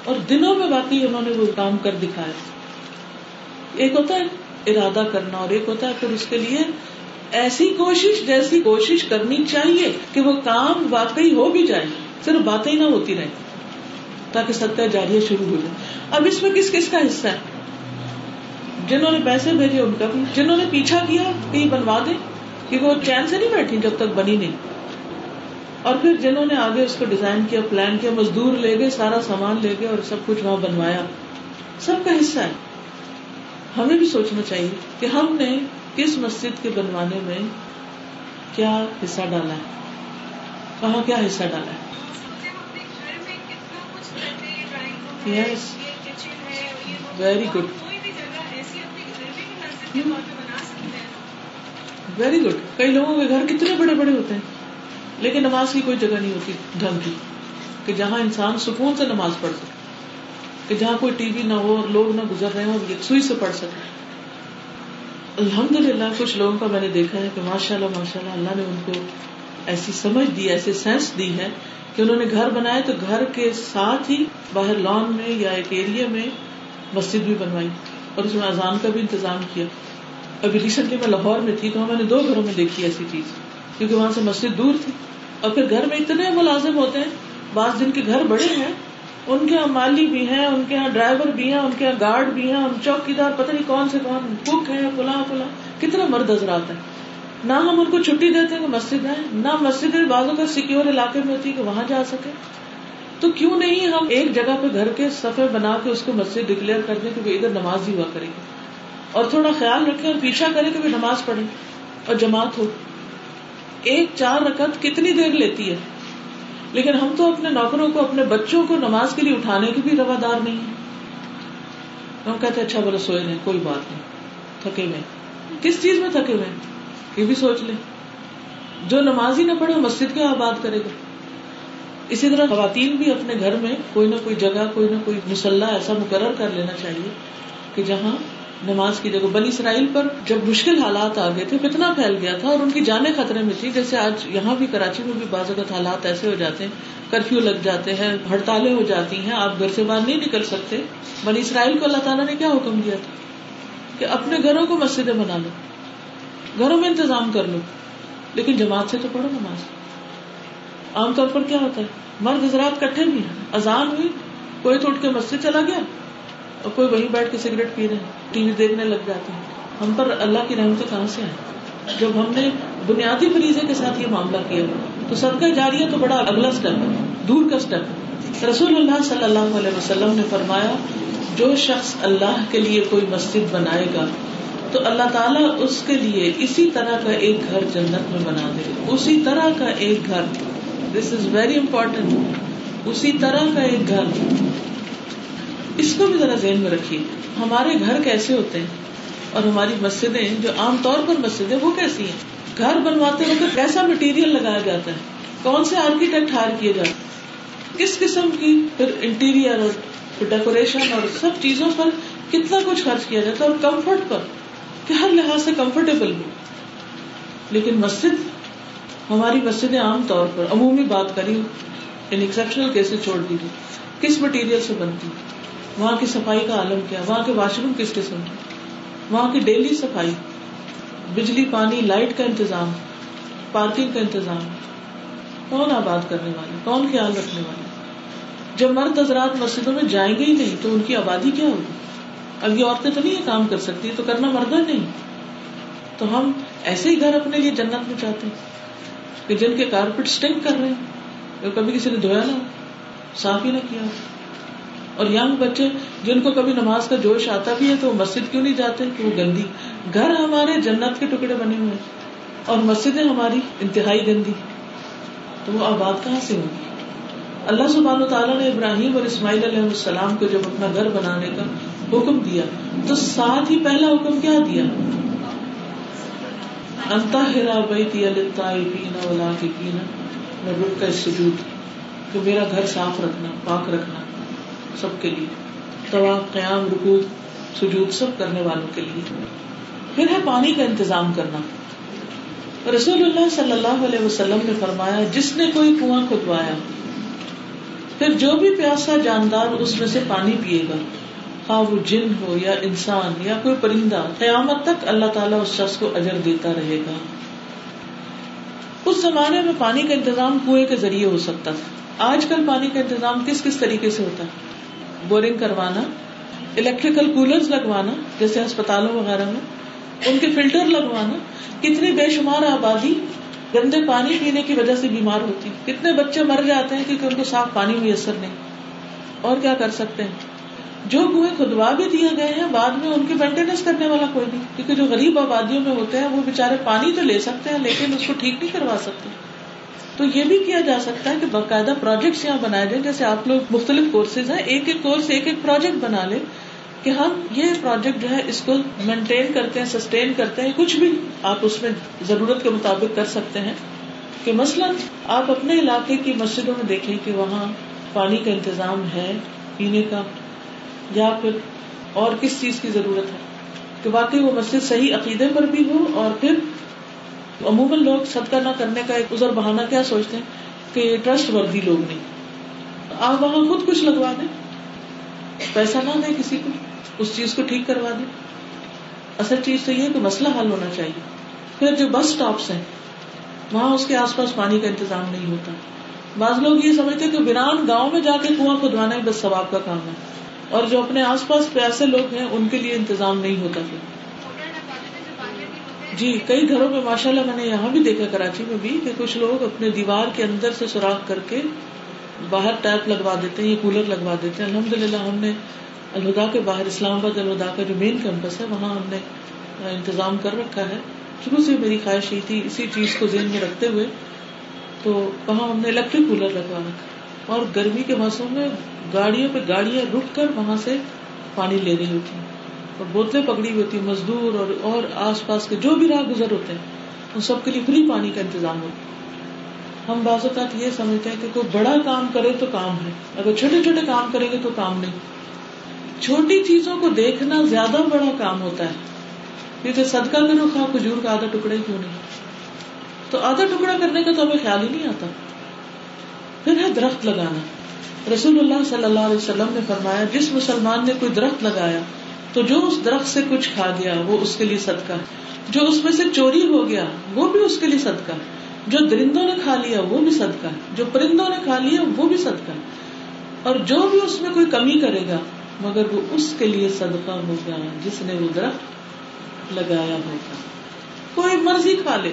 اور دنوں میں واقعی انہوں نے وہ کام کر دکھایا۔ ایک ہوتا ہے ارادہ کرنا اور ایک ہوتا ہے پھر اس کے لیے ایسی کوشش جیسی کوشش کرنی چاہیے کہ وہ کام واقعی ہو بھی جائے، صرف باتیں ہی نہ ہوتی رہے تاکہ ستیہ جاریہ شروع ہو جائے۔ اب اس میں کس کس کا حصہ ہے؟ جنہوں نے پیسے بھیجے ان کا بھی۔ جنہوں نے پیچھا کیا، کہیں بنوا دے کہ وہ چین سے نہیں بیٹھی جب تک بنی نہیں۔ اور پھر جنہوں نے آگے اس کو ڈیزائن کیا پلان کیا، مزدور لے گئے، سارا سامان لے گئے اور سب کچھ وہاں بنوایا۔ سب کا حصہ ہے۔ ہمیں بھی سوچنا چاہیے کہ ہم نے کس مسجد کے بنوانے میں کیا حصہ ڈالا ہے۔ کہاں کیا حصہ ڈالا ہے۔ Yes very good very good کئی لوگوں کے گھر کتنے بڑے بڑے ہوتے ہیں۔ لیکن نماز کی کوئی جگہ نہیں ہوتی ڈھنگ کی، کہ جہاں انسان سکون سے نماز پڑھ سکے، کہ جہاں کوئی ٹی وی نہ ہو اور لوگ نہ گزر رہے ہوں سوئی سے پڑھ سکے۔ الحمد للہ کچھ لوگوں کا میں نے دیکھا ہے کہ ماشاء اللہ ماشاء اللہ اللہ نے ان کو ایسی سمجھ دی، ایسی سینس دی ہے کہ انہوں نے گھر بنایا تو گھر کے ساتھ ہی باہر لان میں یا ایک ایریا میں مسجد بھی بنوائی اور اس میں اذان کا بھی انتظام کیا۔ ابھی ریسنٹلی میں لاہور میں تھی، تو میں نے دو گھروں میں دیکھی ایسی چیز۔ کیونکہ وہاں سے مسجد دور تھی۔ اور پھر گھر میں اتنے ملازم ہوتے ہیں، بعض جن کے گھر بڑے ہیں، ان کے یہاں مالی بھی ہیں، ان کے یہاں ڈرائیور بھی ہیں، ان کے یہاں گارڈ بھی ہیں چوکی دار پتہ نہیں کون سے، کون کک ہے فلاں فلاں۔ کتنا مرد حضرات ہے نہ ہم ان کو چھٹی دیتے ہیں کہ مسجد ہے نہ مسجد بازوں کا سیکور علاقے میں ہوتی ہے کہ وہاں جا سکے۔ تو کیوں نہیں ہم ایک جگہ پہ گھر کے سفر بنا کے اس کو مسجد ڈکلیئر کر دیں کہ ادھر نماز ہی ہوا کرے گی۔ اور تھوڑا خیال رکھے اور پیچھا کرے کہ نماز پڑھے اور جماعت ہو۔ ایک چار رکعت کتنی دیر لیتی ہے؟ لیکن ہم تو اپنے نوکروں کو، اپنے بچوں کو نماز کے لیے اٹھانے کے بھی روادار نہیں ہے ہم کہتے اچھا بولے سوئے نہیں کوئی بات نہیں۔ تھکے ہوئے۔ کس چیز میں تھکے ہوئے؟ یہ بھی سوچ لیں۔ جو نماز ہی نہ پڑھے مسجد کیا آباد کرے گا؟ اسی طرح خواتین بھی اپنے گھر میں کوئی نہ کوئی جگہ، کوئی نہ کوئی مسلح ایسا مقرر کر لینا چاہیے کہ جہاں نماز کی جگہ بنی اسرائیل پر جب مشکل حالات آ گئے تھے فتنا پھیل گیا تھا اور ان کی جانے خطرے میں تھی جیسے آج یہاں بھی کراچی میں بھی بعض اوقات حالات ایسے ہو جاتے ہیں، کرفیو لگ جاتے ہیں، ہڑتالیں ہو جاتی ہیں، آپ گھر سے باہر نہیں نکل سکتے۔ بنی اسرائیل کو اللہ تعالیٰ نے کیا حکم دیا تھا؟ کہ اپنے گھروں کو مسجدیں بنا لو، گھروں میں انتظام کر لو، لیکن جماعت سے تو پڑھو نماز۔ عام طور پر کیا ہوتا ہے؟ مرد حضرات کٹھے بھی ہیں، اذان ہوئی، کوئی تو اٹھ کے مسجد چلا گیا۔ اور کوئی وہیں بیٹھ کے سگریٹ پی رہے ہیں، ٹی وی دیکھنے لگ جاتے ہیں۔ ہم پر اللہ کی رحمتیں کہاں سے آئے جب ہم نے بنیادی فریضے کے ساتھ یہ معاملہ کیا، تو سب کا جاری تو بڑا اگلا اسٹیپ ہے، دور کا اسٹیپ رسول اللہ صلی اللہ علیہ وسلم نے فرمایا، جو شخص اللہ کے لیے کوئی مسجد بنائے گا، تو اللہ تعالیٰ اس کے لیے اسی طرح کا ایک گھر جنت میں بنا دے اسی طرح کا ایک گھر دس از ویری امپورٹینٹ اسی طرح کا ایک گھر اس کو بھی ذرا ذہن میں رکھیے، ہمارے گھر کیسے ہوتے ہیں؟ اور ہماری مسجدیں جو عام طور پر مسجدیں، وہ کیسی ہیں؟ گھر بنواتے وقت کیسا مٹیریل لگایا جاتا ہے؟ کون سے آرکیٹیکٹ ہائر کیے جاتے ہیں؟ کس قسم کی پھر انٹیریئر اور ڈیکوریشن اور سب چیزوں پر کتنا کچھ خرچ کیا جاتا ہے اور کمفرٹ پر؟ کہ ہر لحاظ سے کمفرٹیبل ہو۔ لیکن مسجد، ہماری مسجدیں عام طور پر عمومی بات کری ان ایکسپشنل کیسے چھوڑ دیجیے کس مٹیریل سے بنتی؟ وہاں کی صفائی کا عالم کیا، وہاں کے واش روم کس قسم کے؟ وہاں کی ڈیلی صفائی، بجلی، پانی لائٹ کا انتظام پارکنگ کا انتظام، کون آباد کرنے والے کون خیال رکھنے والے جب مرد حضرات مسجدوں میں جائیں گے ہی نہیں، تو ان کی آبادی کیا ہوگی؟ اب یہ عورتیں تو نہیں یہ کام کر سکتی تو کرنا مرد نہیں۔ تو ہم ایسے ہی گھر اپنے لیے جنت میں چاہتے ہیں کہ جن کے کارپیٹ اسٹنک کر رہے ہیں کبھی کسی نے دھویا نہ صاف ہی نہ کیا اور یگ بچے جن کو کبھی نماز کا جوش آتا بھی ہے تو وہ مسجد کیوں نہیں جاتے؟ کہ وہ گندی گھر ہمارے جنت کے ٹکڑے بنے ہوئے اور مسجدیں ہماری انتہائی گندی تو وہ آباد کہاں سے ہوگی؟ اللہ سبحان و تعالیٰ نے ابراہیم اور اسماعیل علیہ السلام کو جب اپنا گھر بنانے کا حکم دیا، تو ساتھ ہی پہلا حکم کیا دیا؟ انتا ہرا بیتی پینا ولا کی پینا میں رک کا سجود، کہ میرا گھر صاف رکھنا، پاک رکھنا۔ سب کے لیے طوا قیام رکو سجود، سب کرنے والوں کے لیے۔ پھر ہے پانی کا انتظام کرنا۔ رسول اللہ صلی اللہ علیہ وسلم نے فرمایا، جس نے کوئی کنواں کھدوایا، پھر جو بھی پیاسا جاندار اس میں سے پانی پیے گا۔ خواہ وہ جن ہو یا انسان یا کوئی پرندہ، قیامت تک اللہ تعالیٰ اس شخص کو اجر دیتا رہے گا۔ اس زمانے میں پانی کا انتظام کنویں کے ذریعے ہو سکتا۔ تھا آج کل پانی کا انتظام کس کس طریقے سے ہوتا؟ ہے بورنگ کروانا الیکٹریکل کولر لگوانا، جیسے اسپتالوں وغیرہ میں، ان کے فلٹر لگوانا، کتنی بے شمار آبادی گندے پانی پینے کی وجہ سے بیمار ہوتی کتنے بچے مر جاتے ہیں کیونکہ ان کو صاف پانی میسر نہیں۔ اور کیا کر سکتے ہیں؟ جو کنویں خدوا بھی دیے گئے ہیں، بعد میں ان کی مینٹیننس کرنے والا کوئی نہیں۔ کیونکہ جو غریب آبادیوں میں ہوتے ہیں، وہ بےچارے پانی تو لے سکتے ہیں، لیکن اس کو ٹھیک نہیں کروا سکتے۔ تو یہ بھی کیا جا سکتا ہے کہ باقاعدہ پروجیکٹس یہاں بنائے جائیں، جیسے آپ لوگ مختلف کورسز ہیں، ایک ایک کورس ایک ایک پروجیکٹ بنا لے کہ ہم یہ پروجیکٹ جو ہے اس کو مینٹین کرتے ہیں سسٹین کرتے ہیں، کچھ بھی آپ اس میں ضرورت کے مطابق کر سکتے ہیں کہ مثلاً آپ اپنے علاقے کی مسجدوں میں دیکھیں کہ وہاں پانی کا انتظام ہے، پینے کا، یا پھر اور کس چیز کی ضرورت ہے؟ کہ واقعی وہ مسجد صحیح عقیدے پر بھی ہو اور پھر عموماً لوگ صدقہ نہ کرنے کا ایک ازر بہانا کیا سوچتے ہیں کہ ٹرسٹ وردی لوگ نہیں۔ آپ وہاں خود کچھ لگوا دیں۔ پیسہ نہ دیں کسی کو، اس چیز کو ٹھیک کروا دیں۔ اصل چیز تو یہ کہ مسئلہ حل ہونا چاہیے۔ پھر جو بس اسٹاپس ہیں، وہاں اس کے آس پاس پانی کا انتظام نہیں ہوتا۔ بعض لوگ یہ سمجھتے کہ بران گاؤں میں جا کے کنواں کھدوانا ہی بس ثواب کا کام ہے۔ اور جو اپنے آس پاس پیاسے لوگ ہیں، ان کے لیے انتظام نہیں ہوتا۔ پھر جی کئی گھروں میں ماشاء اللہ میں نے یہاں بھی دیکھا کراچی میں بھی کہ کچھ لوگ اپنے دیوار کے اندر سے سوراخ کر کے باہر ٹیپ لگوا دیتے ہیں یا کولر لگوا دیتے ہیں۔ الحمد للہ ہم نے الہدا کے باہر، اسلام آباد الہدا کا جو مین کیمپس ہے، وہاں ہم نے انتظام کر رکھا ہے۔ شروع سے میری خواہش یہ تھی، اسی چیز کو ذہن میں رکھتے ہوئے تو وہاں ہم نے الیکٹرک کولر لگوا رکھا اور گرمی کے موسم میں گاڑیوں پہ گاڑیاں رک کر وہاں سے پانی لے رہی ہوتی ہیں۔ اور بوتلیں پکڑی ہوئی ہوتی ہیں، مزدور اور اور آس پاس کے جو بھی راہ گزر ہوتے ہیں، ان سب کے لیے فری پانی کا انتظام ہوتا ہم بعض اوقات یہ سمجھتے ہیں کہ کوئی بڑا کام کرے تو کام ہے، اگر چھوٹے چھوٹے کام کریں گے تو کام نہیں۔ چھوٹی چیزوں کو دیکھنا زیادہ بڑا کام ہوتا ہے۔ کیونکہ صدقہ کرو، خواہ کھجور کا آدھا ٹکڑا ہی کیوں نہیں؟ تو آدھا ٹکڑا کرنے کا تو ہمیں خیال ہی نہیں آتا۔ پھر ہے درخت لگانا۔ رسول اللہ صلی اللہ علیہ وسلم نے فرمایا، جس مسلمان نے کوئی درخت لگایا تو جو اس درخت سے کچھ کھا گیا، وہ اس کے لیے صدقہ۔ جو اس میں سے چوری ہو گیا، وہ بھی اس کے لیے صدقہ۔ جو درندوں نے کھا لیا، وہ بھی صدقہ۔ جو پرندوں نے کھا لیا، وہ بھی صدقہ۔ اور جو بھی اس میں کوئی کمی کرے گا، مگر وہ اس کے لیے صدقہ ہوگا جس نے وہ درخت لگایا ہوگا۔ کوئی مرضی کھا لے۔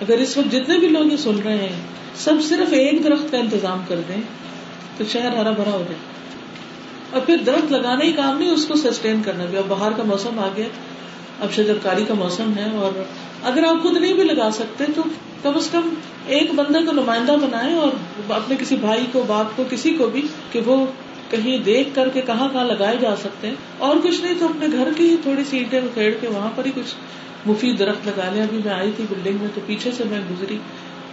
اگر اس وقت جتنے بھی لوگ یہ سن رہے ہیں، سب صرف ایک درخت کا انتظام کر دیں، تو شہر ہرا بھرا ہو جائے۔ اور پھر درخت لگانا ہی کام نہیں، اس کو سسٹین کرنا بھی۔ اب باہر کا موسم آ گیا اب شجرکاری کا موسم ہے اور اگر آپ خود نہیں بھی لگا سکتے تو کم از کم ایک بندے کو نمائندہ بنائے اور اپنے کسی بھائی کو، باپ کو، کسی کو بھی کہ وہ کہیں دیکھ کر کے کہاں کہاں لگائے جا سکتے ہیں۔ اور کچھ نہیں تو اپنے گھر کی ہی تھوڑی سی اینٹیں کھیڑ کے وہاں پر ہی کچھ مفید درخت لگا لیں۔ ابھی میں آئی تھی بلڈنگ میں تو پیچھے سے میں گزری۔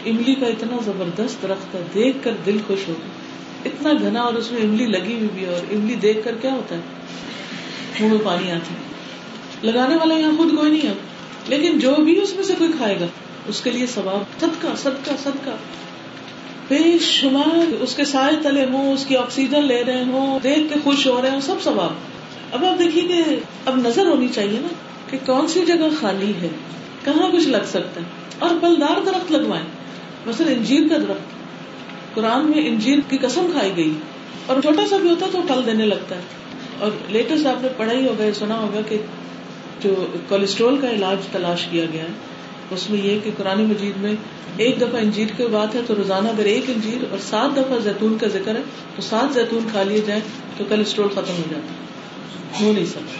املی کا اتنا زبردست درخت ہے دیکھ کر دل خوش ہو گیا۔ اتنا گھنا اور اس میں املی لگی ہوئی بھی اور املی دیکھ کر کیا ہوتا ہے؟ منہ میں پانی آتا ہے۔ لگانے والا یہاں خود کوئی نہیں ہے۔ لیکن جو بھی اس میں سے کوئی کھائے گا، اس کے لیے ثواب۔ صدقہ صدقہ صدقہ۔ بے شمار۔ اس کے سائے تلے ہوں، اس کی آکسیجن لے رہے ہوں، دیکھ کے خوش ہو رہے ہوں، سب ثواب۔ اب آپ دیکھیے کہ اب نظر ہونی چاہیے نا کہ کون سی جگہ خالی ہے، کہاں کچھ لگ سکتا ہے۔ اور بلدار درخت لگوائیں۔ مثلا انجیر کا درخت۔ قرآن میں انجیر کی قسم کھائی گئی اور چھوٹا سا بھی ہوتا ہے تو پھل دینے لگتا ہے۔ اور لیٹسٹ آپ نے پڑھا ہی ہوگا سنا ہوگا کہ جو کولیسٹرول کا علاج تلاش کیا گیا ہے، اس میں یہ کہ قرآن مجید میں ایک دفعہ انجیر کی بات ہے تو روزانہ اگر ایک انجیر اور سات دفعہ زیتون کا ذکر ہے تو سات زیتون کھا لیے جائیں تو کولیسٹرول ختم ہو جاتا ہے۔ ہو نہیں سکتا۔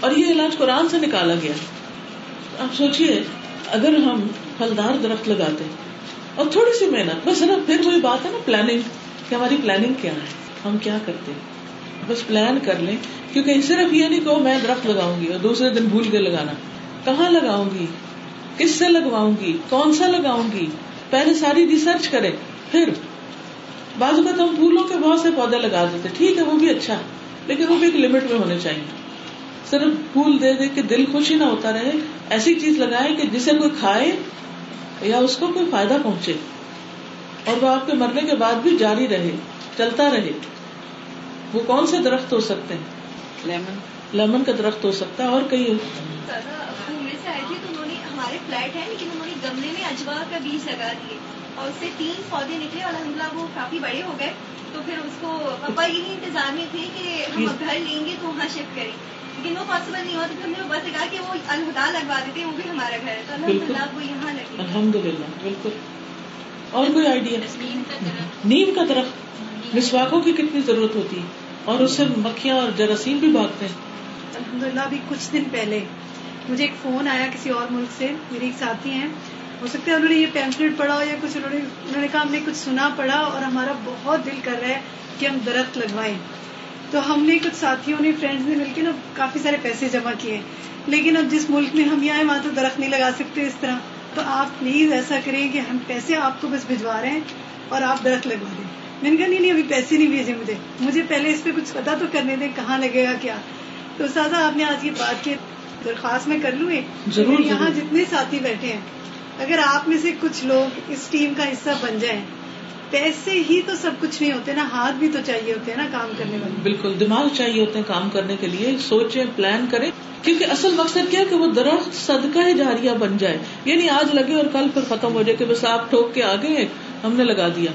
اور یہ علاج قرآن سے نکالا گیا۔ آپ سوچیے اگر ہم پھلدار درخت لگاتے اور تھوڑی سی محنت، بس نا، پھر وہی بات ہے نا پلاننگ کہ ہماری پلاننگ کیا ہے؟ ہم کیا کرتے بس پلان کر لیں، کیونکہ صرف یہ نہیں کہ میں درخت لگاؤں گی اور دوسرے دن بھول کے لگانا۔ کہاں لگاؤں گی؟ کس سے لگواؤں گی؟ کون سا لگاؤں گی؟ پہلے ساری ریسرچ کرے پھر۔ بعض اوقات ہم پھولوں کے بہت سے پودے لگا دیتے ٹھیک ہے، وہ بھی اچھا لیکن وہ بھی ایک لمٹ میں ہونے چاہیے۔ صرف پھول دے دے کے دل خوش ہی نہ ہوتا رہے، ایسی چیز لگائے کہ جسے کوئی کھائے یا اس کو کوئی فائدہ پہنچے اور وہ آپ کے مرنے کے بعد بھی جاری رہے چلتا رہے۔ وہ کون سے درخت ہو سکتے ہیں؟ لیمن۔ لیمن کا درخت ہو سکتا ہے اور کئی ہمارے فلیٹ ہے لیکن انہوں نے گملے میں اجوا کا بیج لگا دیے۔ اور اس سے تین پودے نکلے اور الحمد وہ کافی بڑے ہو گئے۔ تو پھر اس کو پپا یہی انتظار میں تھے کہ ہم گھر لیں گے تو وہاں شفٹ کریں۔ لیکن وہ پاسبل نہیں ہوا تو ہم نے بس کہا کہ وہ الہدا لگوا دیتے وہ بھی ہمارا گھر ہے۔ تو الحمد للہ وہ یہاں لگے۔ الحمد للہ بالکل۔ اور کوئی آئیڈیا نیم کا درخت۔ مسواکوں کی کتنی ضرورت ہوتی ہے۔ اور اس سے مکھیاں اور جراثیم بھی بھاگتے ہیں۔ الحمد للہ ابھی کچھ دن پہلے مجھے ایک فون آیا کسی اور ملک سے۔ میری ایک ساتھی ہیں۔ ہو سکتا ہے انہوں نے یہ پیمفلٹ پڑھا ہو یا کچھ انہوں نے انہوں نے کہا ہم نے کچھ سنا پڑھا اور ہمارا بہت دل کر رہا ہے کہ ہم درخت لگوائیں۔ تو ہم نے کچھ ساتھیوں نے فرینڈز نے مل کے نا کافی سارے پیسے جمع کیے۔ لیکن اب جس ملک میں ہم یہ آئے وہاں تو درخت نہیں لگا سکتے اس طرح۔ تو آپ پلیز ایسا کریں کہ ہم پیسے آپ کو بس بھجوا رہے ہیں اور آپ درخت لگوا دیں۔ میں نے کہا نہیں نہیں ابھی پیسے نہیں بھیجے مجھے۔ مجھے پہلے اس پہ کچھ پتا تو کرنے دیں کہاں لگے گا کیا۔ تو سادہ آپ نے آج یہ بات کی درخواست میں کر لوں ضرور یہاں جتنے ساتھی بیٹھے ہیں اگر آپ میں سے کچھ لوگ اس ٹیم کا حصہ بن جائیں، پیسے ہی تو سب کچھ نہیں ہوتے نا، ہاتھ بھی تو چاہیے ہوتے ہیں نا کام کرنے والے۔ بالکل، دماغ چاہیے ہوتے ہیں کام کرنے کے لیے، سوچیں پلان کریں، کیونکہ اصل مقصد کیا کہ وہ درخت صدقہ جاریہ بن جائے۔ یعنی آج لگے اور کل پھر ختم ہو جائے کہ بس آپ ٹھوک کے آگے ہم نے لگا دیا۔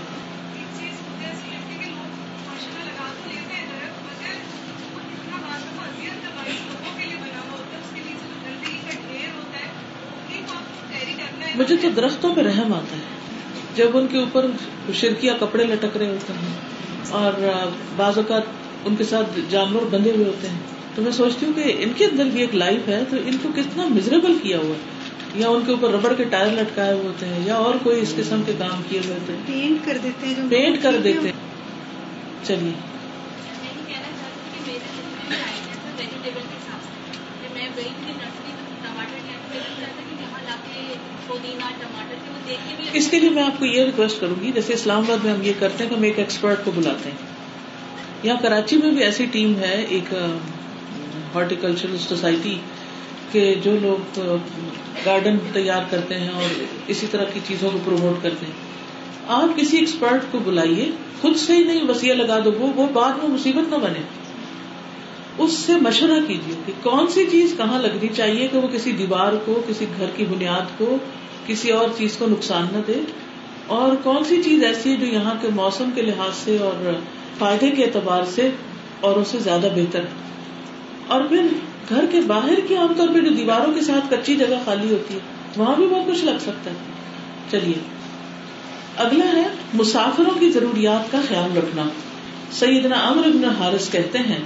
درختوں پہ رحم آتا ہے۔ جب ان کے اوپر شرکیا کپڑے لٹک رہے ہوتے ہیں اور بعض اوقات ان کے ساتھ جانور بندے ہوئے ہوتے ہیں تو میں سوچتی ہوں کہ ان کے اندر بھی ایک لائف ہے تو ان کو کتنا مزریبل کیا ہوا ہے۔ یا ان کے اوپر ربڑ کے ٹائر لٹکائے ہوئے ہوتے ہیں یا اور کوئی اس قسم کے کام کیے ہوئے ہوتے ہیں۔ پینٹ کر دیتے ہیں پینٹ کر دیتے چلیے۔ اس کے لیے میں آپ کو یہ ریکویسٹ کروں گی، جیسے اسلام آباد میں ہم یہ کرتے ہیں کہ ہم ایک ایکسپرٹ کو بلاتے ہیں۔ یہاں کراچی میں بھی ایسی ٹیم ہے، ایک ہارٹیکلچرل سوسائٹی کے جو لوگ گارڈن تیار کرتے ہیں اور اسی طرح کی چیزوں کو پروموٹ کرتے ہیں۔ آپ کسی ایکسپرٹ کو بلائیے، خود سے ہی نہیں، وسیع لگا دو وہ بعد میں مصیبت نہ بنے۔ اس سے مشورہ کیجیے کہ کون سی چیز کہاں لگنی چاہیے کہ وہ کسی دیوار کو، کسی گھر کی بنیاد کو کسی اور چیز کو نقصان نہ دے۔ اور کون سی چیز ایسی ہے جو یہاں کے موسم کے لحاظ سے اور فائدے کے اعتبار سے اور اسے زیادہ بہتر ہے؟ اور پھر گھر کے باہر کی عام طور پہ جو دیواروں کے ساتھ کچی جگہ خالی ہوتی ہے، وہاں بھی بہت کچھ لگ سکتا ہے۔ چلیے اگلا ہے مسافروں کی ضروریات کا خیال رکھنا۔ سیدنا امر ابن حارث کہتے ہیں،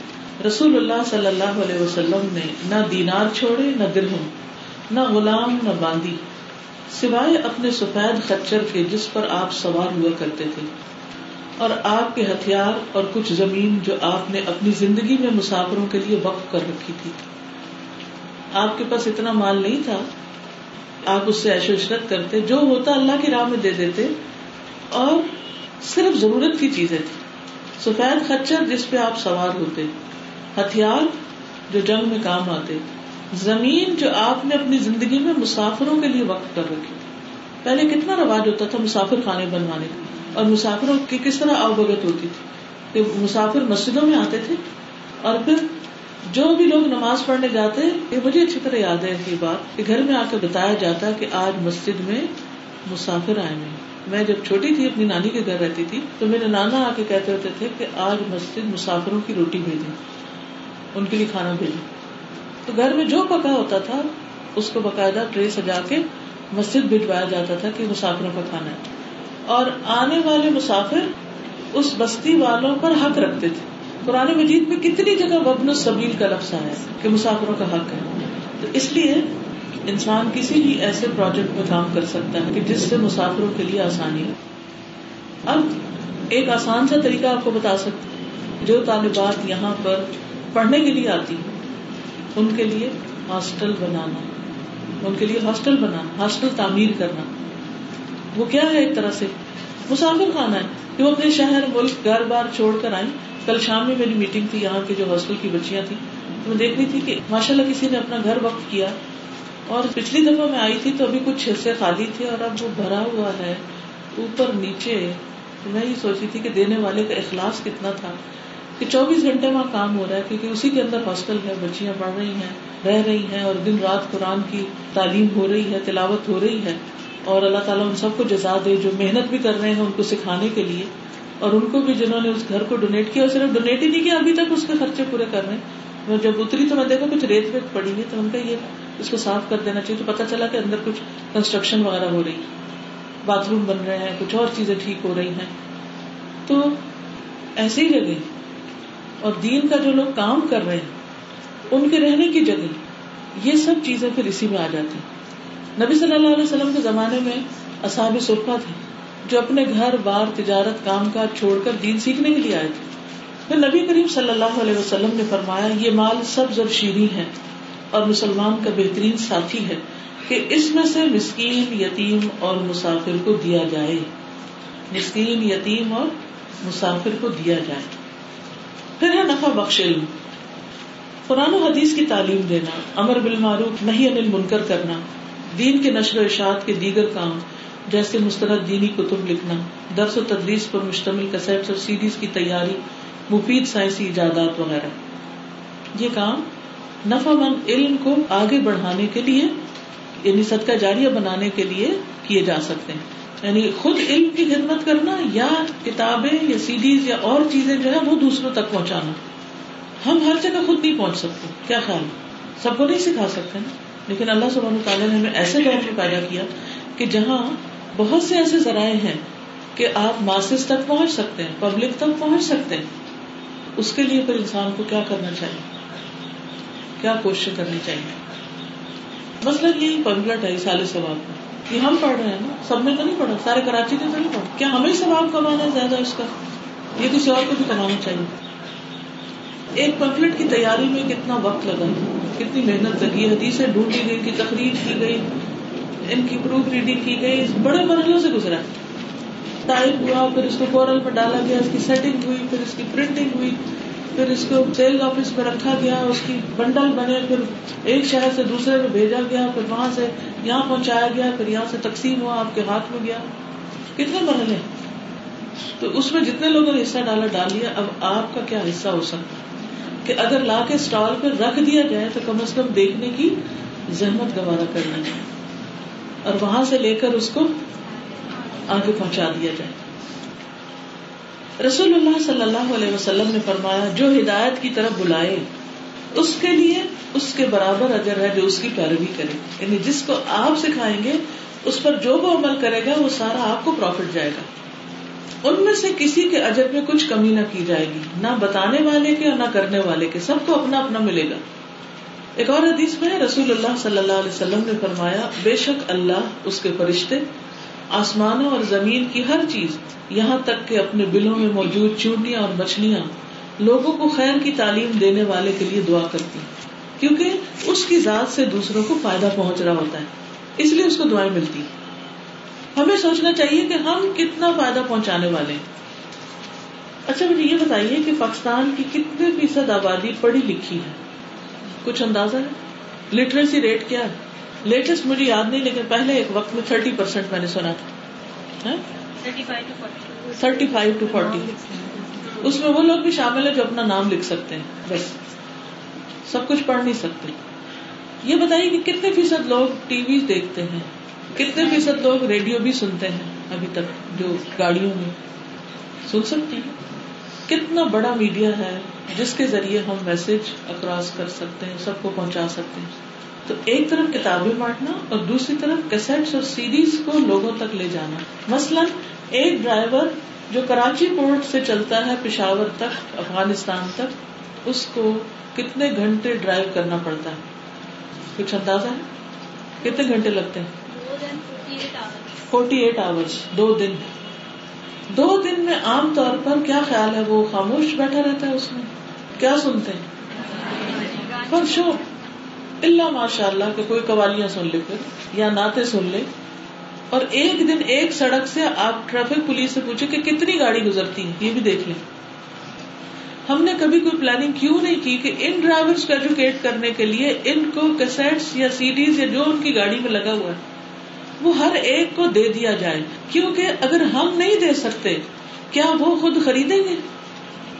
رسول اللہ صلی اللہ علیہ وسلم نے نہ دینار چھوڑے، نہ درہم نہ غلام، نہ باندی سوائے اپنے سفید خچر کے جس پر آپ سوار ہوا کرتے تھے، اور آپ کے ہتھیار اور کچھ زمین جو آپ نے اپنی زندگی میں مسافروں کے لیے وقف کر رکھی تھی۔ آپ کے پاس اتنا مال نہیں تھا۔ آپ اس سے ایش و عشرت کرتے، جو ہوتا اللہ کی راہ میں دے دیتے، اور صرف ضرورت کی چیزیں تھی سفید خچر جس پہ آپ سوار ہوتے، ہتھیار جو جنگ میں کام آتے زمین جو آپ نے اپنی زندگی میں مسافروں کے لیے وقف کر رکھی۔ پہلے کتنا رواج ہوتا تھا مسافر خانے بنوانے کا اور مسافروں کی کس طرح اوبگت ہوتی تھی کہ مسافر مسجدوں میں آتے تھے اور پھر جو بھی لوگ نماز پڑھنے جاتے یہ مجھے اچھی طرح یاد ہے یہ بات کہ گھر میں آ کے بتایا جاتا کہ آج مسجد میں مسافر آئے ہوئے میں جب چھوٹی تھی، اپنی نانی کے گھر رہتی تھی، تو میرے نانا آ کے کہتے ہوتے تھے کہ آج مسجد مسافروں کی روٹی بھیجیں، ان کے لیے کھانا بھیجیں۔ تو گھر میں جو پکا ہوتا تھا، اس کو باقاعدہ ٹرے سجا کے مسجد بھجوایا جاتا تھا کہ مسافروں کا کھانا ہے۔ اور آنے والے مسافر اس بستی والوں پر حق رکھتے تھے۔ قرآن مجید میں کتنی جگہ وبن السبیل کا لفظ آیا ہے کہ مسافروں کا حق ہے۔ تو اس لیے انسان کسی بھی ایسے پروجیکٹ میں کام کر سکتا ہے کہ جس سے مسافروں کے لیے آسانی ہو۔ اب ایک آسان سا طریقہ آپ کو بتا سکتے جو طالبات یہاں پر پڑھنے کے لیے آتی ان کے لیے ہاسٹل بنانا، ان کے لیے ہاسٹل بنانا، ہاسٹل تعمیر کرنا۔ وہ کیا ہے ایک طرح سے؟ مسافر خانہ ہے۔ کہ وہ اپنے شہر، ملک، گھر بار چھوڑ کر آئیں۔ کل شام میں میری میٹنگ تھی، یہاں کے جو ہاسٹل کی بچیاں تھیں۔ تو میں دیکھ رہی تھی کہ ماشاء اللہ کسی نے اپنا گھر وقت کیا۔ اور پچھلی دفعہ میں آئی تھی تو ابھی کچھ حصے خالی تھے اور اب وہ بھرا ہوا ہے، اوپر نیچے۔ میں یہ سوچی تھی کہ دینے والے کا اخلاص کتنا تھا۔ کہ چوبیس گھنٹے وہاں کام ہو رہا ہے، کیونکہ اسی کے اندر ہاسٹل ہے بچیاں پڑھ رہی ہیں، رہ رہی ہیں اور دن رات قرآن کی تعلیم ہو رہی ہے، تلاوت ہو رہی ہے۔ اور اللہ تعالیٰ ان سب کو جزا دے جو محنت بھی کر رہے ہیں ان کو سکھانے کے لیے۔ اور ان کو بھی جنہوں نے اس گھر کو ڈونیٹ کیا، اور صرف ڈونیٹ ہی نہیں کیا، ابھی تک اس کے خرچے پورے کر رہے ہیں۔ جب اتری تو میں دیکھا کچھ ریت ویت پڑی ہوئی تو ان کا یہ اس کو صاف کر دینا چاہیے، تو پتا چلا کہ اندر کچھ کنسٹرکشن وغیرہ ہو رہی باتھ روم بن رہے ہیں، کچھ اور چیزیں ٹھیک ہو رہی ہیں۔ تو ایسی جگہ اور دین کا جو لوگ کام کر رہے ہیں، ان کے رہنے کی جگہ، یہ سب چیزیں پھر اسی میں آ جاتی ہیں۔ نبی صلی اللہ علیہ وسلم کے زمانے میں اصحاب سرخا تھے، جو اپنے گھر، بار، تجارت، کام کاج چھوڑ کر دین سیکھنے کے لیے آئے تھے۔ پھر نبی کریم صلی اللہ علیہ وسلم نے فرمایا، یہ مال سب اور شیریں ہے اور مسلمان کا بہترین ساتھی ہے کہ اس میں سے مسکین، یتیم اور مسافر کو دیا جائے۔ مسکین، یتیم اور مسافر کو دیا جائے۔ پھر ہے نفع بخش علم۔ قرآن و حدیث کی تعلیم دینا، امر بالمعروف نہیں انل منکر کرنا، دین کے نشر و اشاعت کے دیگر کام جیسے مسترد دینی کتب لکھنا، درس و تدریس پر مشتمل کسیٹس اور سیریز کی تیاری، مفید سائنسی ایجادات وغیرہ۔ یہ کام نفع مند علم کو آگے بڑھانے کے لیے یعنی صدقہ جاریہ بنانے کے لیے کیے جا سکتے ہیں۔ یعنی خود علم کی خدمت کرنا یا کتابیں یا سیڈیز یا اور چیزیں جو ہے وہ دوسروں تک پہنچانا۔ ہم ہر جگہ خود نہیں پہنچ سکتے، کیا خیال؟ سب کو نہیں سکھا سکتے نا۔ لیکن اللہ سبحانہ تعالیٰ نے ہمیں ایسے دور میں پیدا کیا کہ جہاں بہت سے ایسے ذرائع ہیں کہ آپ ماسز تک پہنچ سکتے ہیں، پبلک تک پہنچ سکتے ہیں۔ اس کے لیے پھر انسان کو کیا کرنا چاہیے؟ کیا کوشش کرنی چاہیے؟ مسئلہ یہی پمپلٹ ہے سال ثواب کا یہ ہم پڑھ رہے ہیں نا؟ سب میں تو نہیں پڑھا سارے کراچی میں تو نہیں پڑھا کیا ہمیں ثواب کمانا ہے زیادہ اس کا؟ یہ کسی اور کو بھی کمانا چاہیے۔ ایک پمفلٹ کی تیاری میں کتنا وقت لگا؟ کتنی محنت لگی؟ حدیثیں ڈھونڈی گئی کی تقریر کی گئی، ان کی پروف ریڈنگ کی گئی، بڑے مرحلوں سے گزرا۔ ٹائپ ہوا، پھر اس کو کورل میں ڈالا گیا، اس کی سیٹنگ ہوئی، پھر اس کی پرنٹنگ ہوئی۔ پھر اس کو سیل آفس میں رکھا گیا، اس کی بنڈل بنے، پھر ایک شہر سے دوسرے میں بھیجا گیا، پھر وہاں سے یہاں پہنچایا گیا، پھر یہاں سے تقسیم ہوا، آپ کے ہاتھ میں گیا۔ کتنے مرحلے تو اس میں جتنے لوگوں نے حصہ ڈالا، ڈال لیا، اب آپ کا کیا حصہ ہو سکتا؟ کہ اگر لا کے اسٹال پہ رکھ دیا جائے تو کم از کم دیکھنے کی زحمت گوارا کرنا چاہیے اور وہاں سے لے کر اس کو آگے پہنچا دیا جائے۔ رسول اللہ صلی اللہ علیہ وسلم نے فرمایا، جو ہدایت کی طرف بلائے، اس کے لیے اس کے برابر اگر ہے جو اس کی پیروی کرے۔ یعنی جس کو آپ سکھائیں گے، اس پر جو وہ عمل کرے گا، وہ سارا آپ کو پروفٹ جائے گا۔ ان میں سے کسی کے اجر میں کچھ کمی نہ کی جائے گی، نہ بتانے والے کے اور نہ کرنے والے کے، سب کو اپنا اپنا ملے گا۔ ایک اور حدیث میں رسول اللہ صلی اللہ علیہ وسلم نے فرمایا، بے شک اللہ اس کے فرشتے آسمانوں اور زمین کی ہر چیز یہاں تک کہ اپنے بلوں میں موجود چونٹیاں اور مچھلیاں لوگوں کو خیر کی تعلیم دینے والے کے لیے دعا کرتی کیونکہ اس کی ذات سے دوسروں کو فائدہ پہنچ رہا ہوتا ہے۔ اس لیے اس کو دعائیں ملتی ہمیں سوچنا چاہیے کہ ہم کتنا فائدہ پہنچانے والے ہیں۔ اچھا مجھے یہ بتائیے کہ پاکستان کی کتنے فیصد آبادی پڑھی لکھی ہے؟ کچھ اندازہ ہے؟ لٹریسی ریٹ کیا ہے؟ لیٹسٹ مجھے یاد نہیں، لیکن پہلے ایک وقت میں تھرٹی پرسینٹ میں نے سنا تھا۔ تھرٹی فائیو ٹو فورٹی اس میں وہ لوگ بھی شامل ہیں جو اپنا نام لکھ سکتے ہیں، بس۔ سب کچھ پڑھ نہیں سکتے۔ یہ بتائیے کہ کتنے فیصد لوگ ٹی وی دیکھتے ہیں؟ کتنے فیصد لوگ ریڈیو بھی سنتے ہیں ابھی تک جو گاڑیوں میں؟ سن سکتے ہیں؟ کتنا بڑا میڈیا ہے جس کے ذریعے ہم میسج اکراس کر سکتے ہیں، سب کو پہنچا سکتے ہیں۔ تو ایک طرف کتابیں بانٹنا اور دوسری طرف کیسٹس اور سیریز کو لوگوں تک لے جانا۔ مثلاً ایک ڈرائیور جو کراچی پورٹ سے چلتا ہے پشاور تک افغانستان تک، اس کو کتنے گھنٹے ڈرائیو کرنا پڑتا ہے؟ کچھ اندازہ ہے؟ کتنے گھنٹے لگتے ہیں؟ فورٹی ایٹ آورس دو دن۔ دو دن میں عام طور پر کیا خیال ہے؟ وہ خاموش بیٹھا رہتا ہے اس میں؟ کیا سنتے ہیں؟ پر شو اللہ ماشاء اللہ کہ کوئی قوالیاں سن لے پھر، یا نعتیں سن لے۔ اور ایک دن ایک سڑک سے آپ ٹریفک پولیس سے پوچھے کہ کتنی گاڑی گزرتی ہے یہ بھی دیکھ لیں۔ ہم نے کبھی کوئی پلاننگ کیوں نہیں کی کہ ان ڈرائیور کو ایجوکیٹ کرنے کے لیے ان کو کیسٹس یا سیڈیز یا جو ان کی گاڑی میں لگا ہوا ہے، وہ ہر ایک کو دے دیا جائے۔ کیونکہ اگر ہم نہیں دے سکتے، کیا وہ خود خریدیں گے؟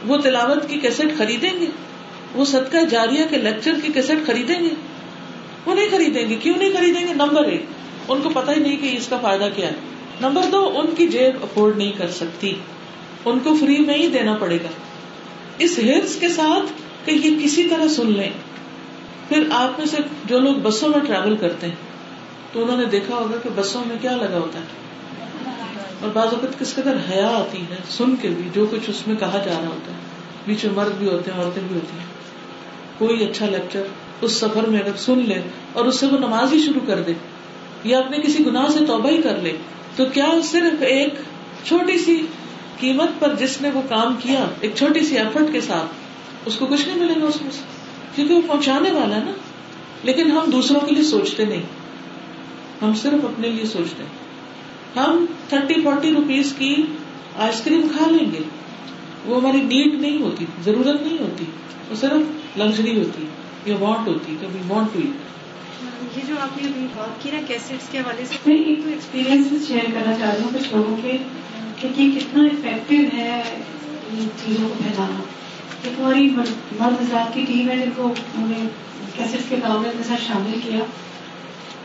وہ تلاوت کی کیسٹ خریدیں گے؟ وہ صدقہ جاریہ کے لیکچر کی کیسٹ خریدیں گے؟ وہ نہیں خریدیں گے، کیوں نہیں خریدیں گے؟ نمبر ایک، ان کو پتا ہی نہیں کہ اس کا فائدہ کیا ہے۔ نمبر دو، ان کی جیب افورڈ نہیں کر سکتی۔ ان کو فری میں ہی دینا پڑے گا۔ اس ہرس کے ساتھ کہ یہ کسی طرح سن لیں۔ پھر آپ میں سے جو لوگ بسوں میں ٹریول کرتے ہیں، تو انہوں نے دیکھا ہوگا کہ بسوں میں کیا لگا ہوتا ہے۔ اور بعض اوقات کس قدر حیا آتی ہے، سن کے بھی جو کچھ اس میں کہا جا رہا ہوتا ہے۔ بیچ میں مرد بھی ہوتے ہیں، عورتیں بھی ہوتی ہیں۔ کوئی اچھا لیکچر اس سفر میں اگر سن لے اور اس سے وہ نماز ہی شروع کر دے یا اپنے کسی گناہ سے توبہ ہی کر لے، تو کیا صرف ایک چھوٹی سی قیمت پر جس نے وہ کام کیا، ایک چھوٹی سی ایفرٹ کے ساتھ، اس کو کچھ نہیں ملے گا اس میں سے؟ کیونکہ وہ پہنچانے والا ہے نا۔ لیکن ہم دوسروں کے لیے سوچتے نہیں۔ ہم صرف اپنے لیے سوچتے ہیں۔ ہم تھرٹی فورٹی روپیز کی آئس کریم کھا لیں گے۔ وہ ہماری نیڈ نہیں ہوتی، ضرورت نہیں ہوتی، وہ صرف لگژری ہوتی۔ ہے یا وانٹ ہوتی کبھی وانٹ ہوئی یہ جو آپ نے ابھی بات کی نا کیسٹس کے حوالے سے میں ایک تو ایکسپیرینس شیئر کرنا چاہ رہی ہوں کچھ لوگوں کے کہ یہ کتنا افیکٹو ہے چیزوں کو پھیلانا۔ ایک ہماری مرد ذات کی ٹیم ہے جن کو انہوں نے کیسٹس کے کام میں اپنے ساتھ شامل کیا۔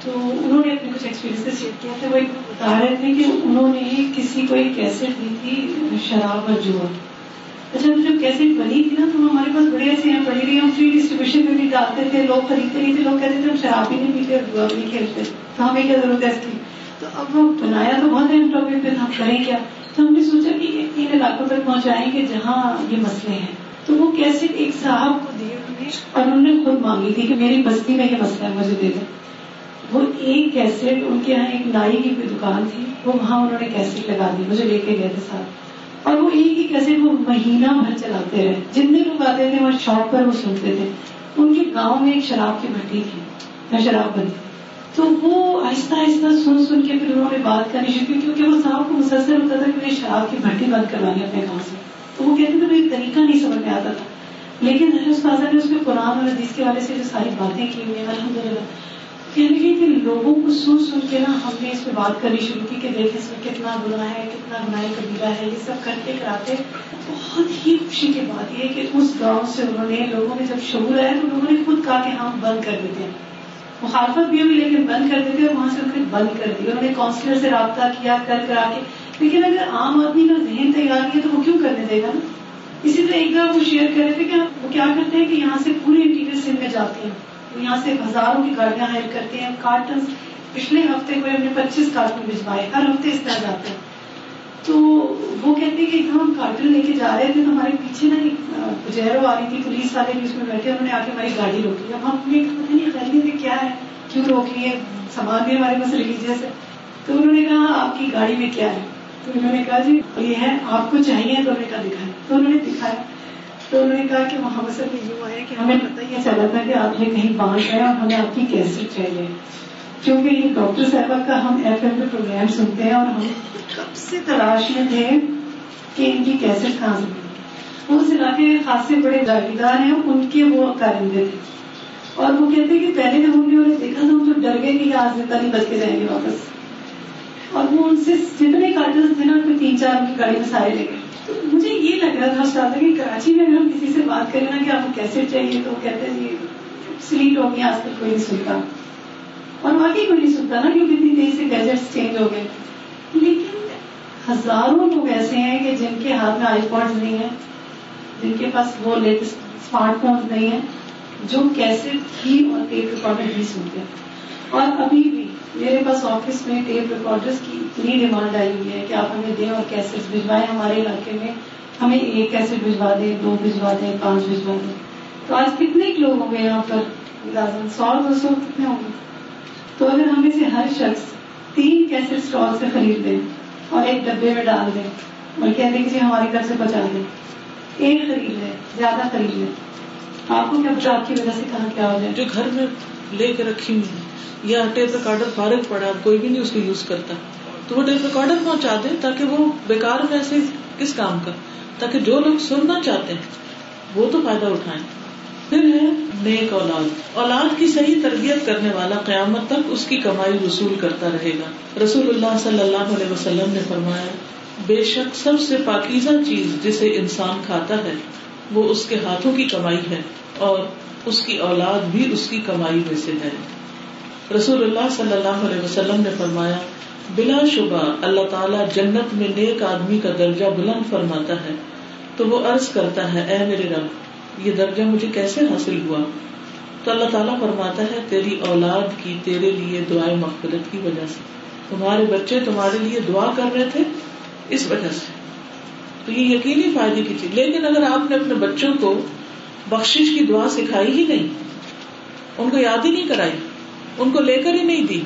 تو انہوں نے اپنے کچھ ایکسپیرینس شیئر کیا۔ تھا وہ ایک بتا رہے تھے کہ انہوں نے کسی کو ایک کیسٹ دی تھی شراب اور جوا اچھا جب کیسے بنی تھی نا، تو ہمارے پاس بڑے ایسے ہیں پڑھی رہی ہم فری ڈسٹریبیوشن میں بھی ڈالتے تھے، لوگ خریدتے نہیں تھے لوگ کہتے تھے ہم شراب بھی نہیں پیتے اور دعا بھی نہیں کھیلتے، تو ہمیں کیا ضرورت ہے اس کی؟ تو اب وہ بنایا تو بہت اہم ٹاپک پہ ہم کریں کیا؟ تو ہم نے سوچا کہ ان علاقوں تک پہنچائیں گے جہاں یہ مسئلے ہیں۔ تو وہ کیسے ایک صاحب کو دیے اور انہوں نے خود مانگی تھی کہ میری بستی میں یہ مسئلہ ہے، مجھے دے دیں وہ ایک کیسٹ ان کے یہاں ایک نائی کی کوئی دکان تھی، وہ وہاں انہوں نے کیسٹ لگا دی، مجھے لے کے گئے تھے ساتھ۔ اور وہ ایک ہی کیسے وہ مہینہ بھر چلاتے رہے۔ جتنے لوگ آتے تھے، وہ شاپ پر وہ سنتے تھے۔ ان کے گاؤں میں ایک شراب کی بھٹی تھی شراب بنتی تو وہ آہستہ آہستہ سن سن کے پھر انہوں نے بات کرنی شروع کی، کیونکہ وہ صاحب کو مسلسل ہوتا تھا کہ مجھے شراب کی بھٹی بند کروانی اپنے گاؤں سے۔ تو وہ کہتے تھے، مجھے طریقہ نہیں سمجھ میں آتا تھا۔ لیکن استاذہ نے اس میں قرآن اور حدیث کے والے سے جو ساری باتیں کی ہوئی ہیں الحمد للہ کہنے کہ لوگوں کو سن سن کے نا ہم نے اس پہ بات کرنی شروع کی کہ دیکھ اس میں کتنا گناہ ہے، کتنا گناہ قبیلہ ہے، یہ سب کرتے کراتے۔ بہت ہی خوشی کی بات یہ کہ اس گاؤں سے انہوں نے، لوگوں نے جب شعور آیا تو لوگوں نے خود کہا کہ ہم بند کر دیتے ہیں۔ مخالفت بھی ہوئی لیکن بند کر دیتے وہاں سے انہوں نے بند کر دیا انہوں نے کاؤنسلر سے رابطہ کیا، کر کرا کے۔ لیکن اگر عام آدمی کا ذہن تیار کیا تو وہ کیوں کرنے دے گا نا؟ اسی طرح ایک بار وہ شیئر کر رہے تھے کہ وہ کیا کرتے ہیں کہ یہاں سے پورے انٹیریئر سندھ میں جاتے ہیں۔ یہاں سے ہزاروں کی گاڑیاں ہائر کرتے ہیں کارٹن پچھلے ہفتے کو ہم نے پچیس کارٹن بھجوائے، ہر ہفتے اس طرح جاتے ہیں۔ تو وہ کہتے ہیں کہ ایک ہم کارٹن لے کے جا رہے تھے تو ہمارے پیچھے نا ایک پجیرو آ رہی تھی، پولیس والے بھی اس میں بیٹھے، انہوں نے آ کے ہماری گاڑی روکی۔ اب ہم نے پتہ نہیں خریدی تھی کیا ہے، کیوں روک لیے سامان بھی ہمارے پاس ریلیجیس ہے تو انہوں نے کہا، آپ کی گاڑی میں کیا ہے؟ تو انہوں نے کہا جی یہ ہے، آپ کو چاہیے تو انہوں نے کہا دکھایا تو انہوں نے دکھایا۔ تو انہوں نے کہا کہ محمد صاحب یوں آیا کہ ہمیں پتہ یہ چلا تھا کہ آپ نے کہیں باہر گئے اور ہمیں آپ کی کیسٹ چاہیے۔ کیونکہ یہ ڈاکٹر صاحبہ کا ہم ایف ایم پہ پروگرام سنتے ہیں اور ہم کب سے تلاش میں تھے کہ ان کی کیسٹ کہاں سے وہ اس علاقے کے خاصے بڑے جاگیردار ہیں ان کے وہ کارندے تھے اور وہ کہتے ہیں کہ پہلے جب ہم نے انہیں دیکھا تو ہم تو ڈر گئے کہ آج تک نہیں بچ کے جائیں گے واپس۔ اور وہ ان سے جتنے کارٹز تھے نا کوئی تین چار ان گاڑی میں سارے لے گئے۔ تو مجھے یہ لگ رہا تھا استاد کہ کراچی میں اگر ہم کسی سے بات کریں نا کہ آپ کو کیسے چاہیے، تو کہتے ہیں سلیٹ ہو گیا، آج تک کوئی نہیں سنتا۔ اور واقعی کوئی نہیں سنتا نا کیونکہ اتنی تیزی سے گیجٹس چینج ہو گئے۔ لیکن ہزاروں لوگ ایسے ہیں کہ جن کے ہاتھ میں آئی پوڈ نہیں ہے جن کے پاس وہ لیٹسٹ اسمارٹ فون نہیں ہے جو کیسے بھی اور ٹیپ ریکارڈر بھی سنتے ہیں۔ اور ابھی بھی میرے پاس آفس میں ٹیپ ریکارڈر کی اتنی ڈیمانڈ آئی ہوئی ہے کہ آپ ہمیں دیں اور کیسے بھجوائیں ہمارے علاقے میں۔ ہمیں ایک کیسے بھجوا دیں، دو بھجوا دیں، پانچ بھجوا دیں۔ تو آج کتنے لوگ ہوں گے یہاں پر؟ سو دو سو کتنے ہوں گے؟ تو اگر ہمیں سے ہر شخص تین کیسے اسٹال سے خرید دیں اور ایک ڈبے میں ڈال دیں اور کہہ دیں یعنی کہ جی ہمارے گھر سے بچا دیں ایک خرید لیں، زیادہ خرید لیں۔ آپ کو کیا آپ کی وجہ سے کہاں کیا ہو جائے؟ جو گھر میں لے کے رکھی ہوئی یا ٹیپ ریکارڈر فارغ پڑا، کوئی بھی نہیں اس کو یوز کرتا۔ تو وہ ٹیپ ریکارڈر پہنچا دیں تاکہ وہ بیکار میں ایسے کس کام کا، تاکہ جو لوگ سننا چاہتے ہیں، وہ تو فائدہ اٹھائیں۔ پھر ہے نیک اولاد۔ اولاد کی صحیح تربیت کرنے والا قیامت تک اس کی کمائی وصول کرتا رہے گا۔ رسول اللہ صلی اللہ علیہ وسلم نے فرمایا، بے شک سب سے پاکیزہ چیز جسے انسان کھاتا ہے، وہ اس کے ہاتھوں کی کمائی ہے اور اس کی اولاد بھی اس کی کمائی میں سے ہے۔ رسول اللہ صلی اللہ علیہ وسلم نے فرمایا، بلا شبہ اللہ تعالیٰ جنت میں نیک آدمی کا درجہ بلند فرماتا ہے۔ تو وہ عرض کرتا ہے، اے میرے رب، یہ درجہ مجھے کیسے حاصل ہوا؟ تو اللہ تعالیٰ فرماتا ہے، تیری اولاد کی تیرے لیے دعائیں مغفرت کی وجہ سے۔ تمہارے بچے تمہارے لیے دعا کر رہے تھے اس وجہ سے۔ تو یہ یقینی فائدے کی چیز۔ لیکن اگر آپ نے اپنے بچوں کو بخش کی دعا سکھائی ہی نہیں۔ ان کو یاد ہی نہیں کرائی۔ ان کو لے کر ہی نہیں دی۔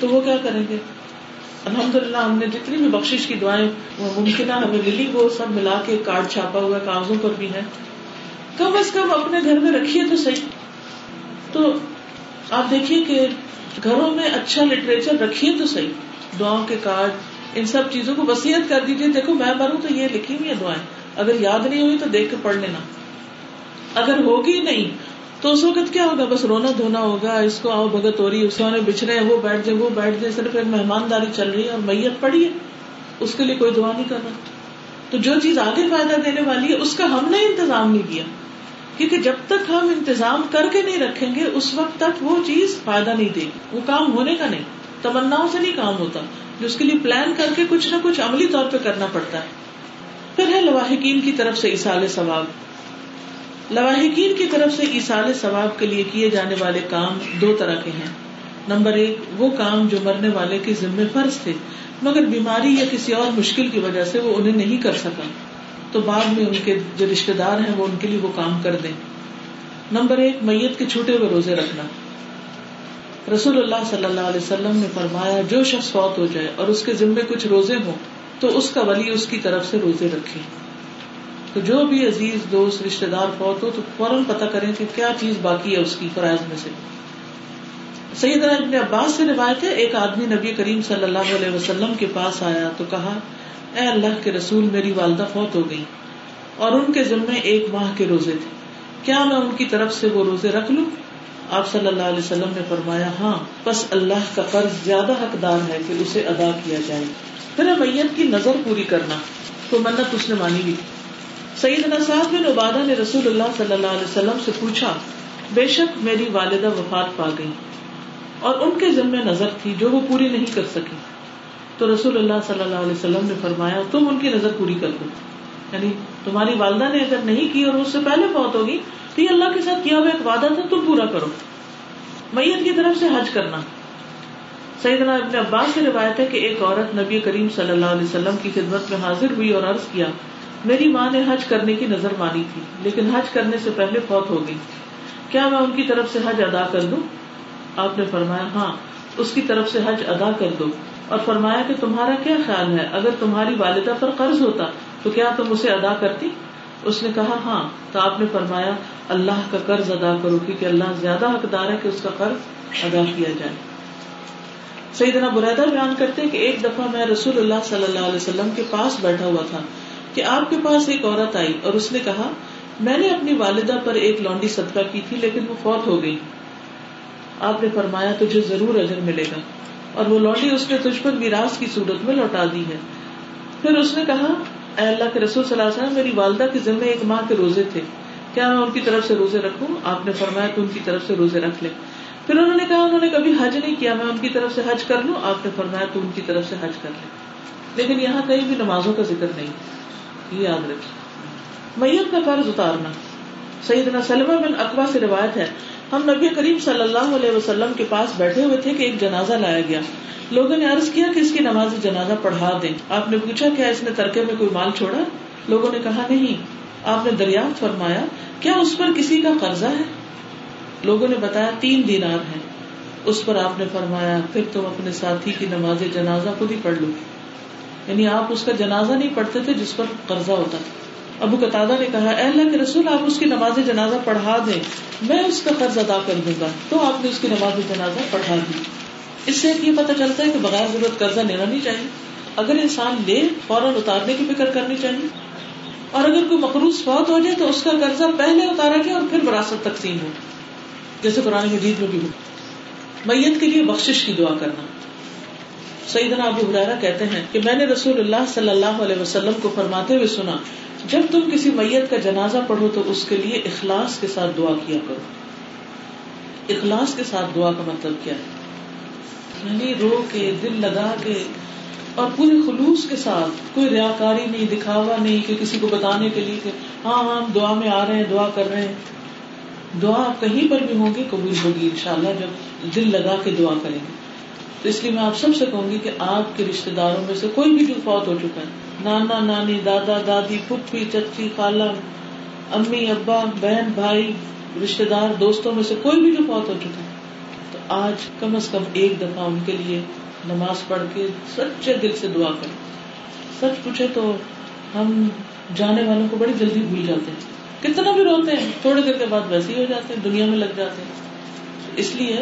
تو وہ کیا کریں گے؟ الحمد للہ ہم نے جتنی بھی بخش کی دعائیں ممکن ہمیں ملی وہ سب ملا کے کارڈ چھاپا ہوا کاغذوں پر بھی ہے۔ کم از کم اپنے گھر میں رکھیے تو صحیح۔ تو آپ دیکھیے کہ گھروں میں اچھا لٹریچر رکھیے تو صحیح۔ دعاؤں کے کارڈ، ان سب چیزوں کو وسیعت کر دیجیے دیکھو، میں مروں تو یہ لکھی ہوئی ہے دعائیں۔ اگر یاد نہیں ہوئی تو دیکھ کے پڑھ لینا۔ اگر ہوگی نہیں تو اس وقت کیا ہوگا؟ بس رونا دھونا ہوگا، اس کو آؤ بگت ہو رہی ہے، اس کو بچ رہے ہیں، وہ بیٹھ جائے، وہ بیٹھ جائے، صرف ایک مہمانداری چل رہی ہے اور میت پڑی ہے۔ اس کے لیے کوئی دعا نہیں کر رہا تو جو چیز آگے فائدہ دینے والی ہے، اس کا ہم نے انتظام نہیں کیا۔ کیونکہ جب تک ہم انتظام کر کے نہیں رکھیں گے، اس وقت تک وہ چیز فائدہ نہیں دے گی۔ وہ کام ہونے کا نہیں تمنا سے نہیں کام ہوتا۔ جو اس کے لیے پلان کر کے کچھ نہ کچھ عملی طور پہ کرنا پڑتا ہے۔ پھر ہے لواحقین کی طرف سے اصال ثواب۔ لواحقین کی طرف سے اصال ثواب کے لیے کیے جانے والے کام دو طرح کے ہیں۔ نمبر ایک، وہ کام جو مرنے والے کے ذمے فرض تھے، مگر بیماری یا کسی اور مشکل کی وجہ سے وہ انہیں نہیں کر سکا۔ تو بعد میں ان کے جو رشتے دار ہیں، وہ ان کے لیے وہ کام کر دیں۔ نمبر ایک، میت کے چھوٹے ہوئے روزے رکھنا۔ رسول اللہ صلی اللہ علیہ وسلم نے فرمایا، جو شخص فوت ہو جائے اور اس کے ذمے کچھ روزے ہوں، تو اس کا ولی اس کی طرف سے روزے رکھے۔ تو جو بھی عزیز دوست رشتے دار فوت ہو تو فوراً پتا کریں کہ کیا چیز باقی ہے اس کی فرائض میں سے۔ سید ابن عباس سے روایت ہے، ایک آدمی نبی کریم صلی اللہ علیہ وسلم کے پاس آیا تو کہا، اے اللہ کے رسول، میری والدہ فوت ہو گئی اور ان کے ذمے ایک ماہ کے روزے تھے۔ کیا میں ان کی طرف سے وہ روزے رکھ لوں؟ آپ صلی اللہ علیہ وسلم نے فرمایا ہاں بس اللہ کا قرض زیادہ حقدار ہے کہ اسے ادا کیا جائے۔ پھر میت کی نظر پوری کرنا۔ تو منت اس نے مانی بھی۔ تھی سعید نصاف بن عبادہ نے رسول اللہ صلی اللہ علیہ وسلم سے پوچھا، بے شک میری والدہ وفات پا گئی۔ اور ان کے ذمے نظر تھی جو وہ پوری نہیں کر سکی تو رسول اللہ صلی اللہ علیہ وسلم نے فرمایا، تم ان کی نظر پوری کر دو۔ یعنی تمہاری والدہ نے اگر نہیں کی اور اس سے پہلے بہت ہوگی، تو یہ اللہ کے ساتھ کیا ہوا ایک وعدہ تھا، تم پورا کرو۔ میت کی طرف سے حج کرنا۔ سیدنا ابن عباس سے روایت ہے کہ ایک عورت نبی کریم صلی اللہ علیہ وسلم کی خدمت میں حاضر ہوئی اور عرض کیا میری ماں نے حج کرنے کی نظر مانی تھی، لیکن حج کرنے سے پہلے فوت ہو گئی۔ کیا میں ان کی طرف سے حج ادا کر دوں؟ آپ نے فرمایا ہاں اس کی طرف سے حج ادا کر دو۔ اور فرمایا کہ تمہارا کیا خیال ہے؟ اگر تمہاری والدہ پر قرض ہوتا تو کیا تم اسے ادا کرتی؟ اس نے کہا ہاں۔ تو آپ نے فرمایا، اللہ کا قرض ادا کرو، کیونکہ اللہ زیادہ حقدار ہے کہ اس کا قرض ادا کیا جائے۔ سیدنا بریدہ بیان کرتے کہ ایک دفعہ میں رسول اللہ صلی اللہ علیہ وسلم کے پاس بیٹھا ہوا تھا۔ کہ آپ کے پاس ایک عورت آئی اور اس نے کہا، میں نے اپنی والدہ پر ایک لانڈی صدقہ کی تھی، لیکن وہ فوت ہو گئی۔ آپ نے فرمایا، تجھے ضرور اجر ملے گا۔ اور وہ لوٹی اس نے تجھ پر میراث کی صورت میں لوٹا دی ہے۔ پھر اس نے کہا، اے اللہ کے رسول صلی اللہ علیہ وسلم، میری والدہ کے ذمے ایک ماہ کے روزے تھے۔ کیا میں ان کی طرف سے روزے رکھوں؟ آپ نے فرمایا، تو ان کی طرف سے روزے رکھ لے۔ پھر انہوں نے کہا، انہوں نے کبھی حج نہیں کیا، میں ان کی طرف سے حج کر لوں۔ آپ نے فرمایا، تو ان کی طرف سے حج کر لے۔ لیکن یہاں کہیں بھی نمازوں کا ذکر نہیں۔ یہ یاد رکھیے میت کا قرض اتارنا۔ سیدنا سلمہ بن اقوا سے روایت ہے، ہم نبی کریم صلی اللہ علیہ وسلم کے پاس بیٹھے ہوئے تھے کہ ایک جنازہ لایا گیا۔ لوگوں نے عرض کیا کہ اس کی نماز جنازہ پڑھا دیں۔ آپ نے پوچھا، کیا اس نے ترکے میں کوئی مال چھوڑا؟ لوگوں نے کہا، نہیں۔ آپ نے دریافت فرمایا، کیا اس پر کسی کا قرضہ ہے؟ لوگوں نے بتایا، تین دینار ہے اس پر آپ نے فرمایا، پھر تم اپنے ساتھی کی نماز جنازہ خود ہی پڑھ لو۔ یعنی آپ اس کا جنازہ نہیں پڑھتے تھے جس پر قرضہ ہوتا ابو قطع نے کہا، اے اللہ کے رسول، آپ اس کی نماز جنازہ پڑھا دیں، میں اس کا قرض ادا کر دوں گا۔ تو آپ نے اس کی نماز جنازہ پڑھا دی۔ اس سے یہ پتا چلتا ہے کہ بغیر ضرورت قرضہ لینا نہیں چاہیے۔ اگر انسان لے، فوراً اتارنے کی فکر کرنی چاہیے۔ اور اگر کوئی مقروض فوت ہو جائے تو اس کا قرضہ پہلے اتارا جائے اور پھر وراثت تقسیم ہو۔ جیسے قرآن مجید میں بھی ہو۔ میت کے لیے بخش کی دعا کرنا۔ سیدنا ابو حرارا کہتے ہیں کہ میں نے رسول اللہ صلی اللہ علیہ وسلم کو فرماتے ہوئے سنا، جب تم کسی میت کا جنازہ پڑھو تو اس کے لیے اخلاص کے ساتھ دعا کیا کرو۔ اخلاص کے ساتھ دعا کا مطلب کیا ہے؟ یعنی رو کے دل لگا کے، اور پورے خلوص کے ساتھ، کوئی ریا کاری نہیں، دکھاوا نہیں کہ کسی کو بتانے کے لیے کہ ہاں ہاں ہم دعا میں آ رہے ہیں، دعا کر رہے ہیں۔ دعا کہیں پر بھی ہوگی قبول ہوگی ان شاء اللہ جب دل لگا کے دعا کریں گے۔ تو اس لیے میں آپ سب سے کہوں گی کہ آپ کے رشتے داروں میں سے کوئی بھی جو فوت ہو چکا ہے، نانا، نانی، دادا، دادی، پھپھی، چچی، خالہ، امی، ابا، بہن، بھائی رشتے دار، دوستوں میں سے کوئی بھی جو فوت ہو چکا ہے، تو آج کم از کم ایک دفعہ ان کے لیے نماز پڑھ کے سچے دل سے دعا کریں۔ سچ پوچھے تو ہم جانے والوں کو بڑی جلدی بھول جاتے ہیں۔ کتنا بھی روتے ہیں تھوڑی دیر کے بعد ویسے ہی ہو جاتے ہیں، دنیا میں لگ جاتے ہیں۔ اس لیے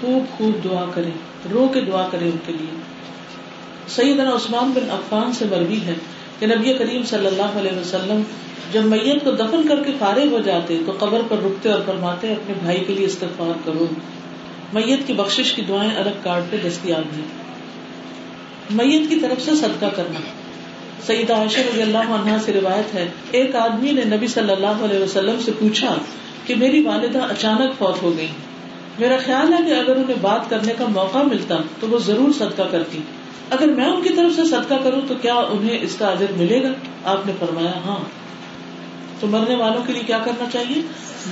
خوب خوب دعا کریں۔ رو کے دعا کریں ان کے لیے۔ سیدنا عثمان بن عفان سے مروی ہے کہ نبی کریم صلی اللہ علیہ وسلم جب میت کو دفن کر کے فارغ ہو جاتے تو قبر پر رکتے اور فرماتے، اپنے بھائی کے لیے استغفار کرو۔ میت کی بخش کی دعائیں الگ کارڈ پہ دستیاب ہیں۔ میت کی طرف سے صدقہ کرنا۔ سعید عائشہ رضی اللہ عنہ سے روایت ہے، ایک آدمی نے نبی صلی اللہ علیہ وسلم سے پوچھا کہ میری والدہ اچانک فوت ہو گئی۔ میرا خیال ہے کہ اگر انہیں بات کرنے کا موقع ملتا تو وہ ضرور صدقہ کرتی۔ اگر میں ان کی طرف سے صدقہ کروں تو کیا انہیں اس کا اجر ملے گا؟ آپ نے فرمایا ہاں۔ تو مرنے والوں کے لیے کیا کرنا چاہیے؟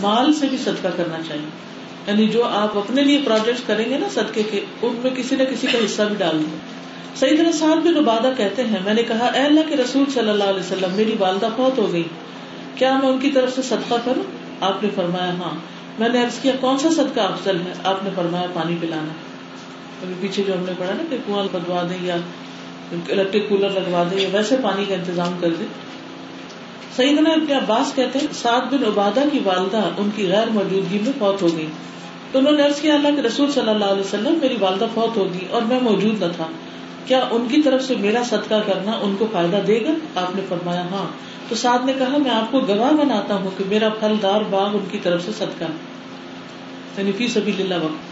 مال سے بھی صدقہ کرنا چاہیے۔ یعنی جو آپ اپنے لیے پروجیکٹ کریں گے نا صدقے کے، ان میں کسی نہ کسی کا حصہ بھی ڈال دیں۔ صحیح طرح سات بن عبادہ کہتے ہیں، میں نے کہا، اے اللہ کے رسول صلی اللہ علیہ وسلم، میری والدہ فوت ہو گئی۔ کیا میں ان کی طرف سے صدقہ کروں؟ آپ نے فرمایا ہاں۔ میں نے عرض کیا، کون سا صدقہ افضل ہے؟ آپ نے فرمایا پانی پلانا۔ ابھی پیچھے جو ہم نے پڑھا نا کہ کنواں بدوا دیں یا الیکٹرک کولر لگوا دیں یا ویسے پانی کا انتظام کر دیں۔ سیدنا ابن عباس کہتے ہیں، سعد بن عبادہ کی والدہ ان کی غیر موجودگی میں فوت ہو گئی۔ تو انہوں نے عرض کیا، اللہ کے رسول صلی اللہ علیہ وسلم، میری والدہ فوت ہوگی اور میں موجود نہ تھا۔ کیا ان کی طرف سے میرا صدقہ کرنا ان کو فائدہ دے گا؟ آپ نے فرمایا ہاں۔ تو سعد نے کہا، میں آپ کو گواہ بناتا ہوں کہ میرا پھلدار باغ ان کی طرف سے صدقہ یعنی فی سبھی اللہ وقت۔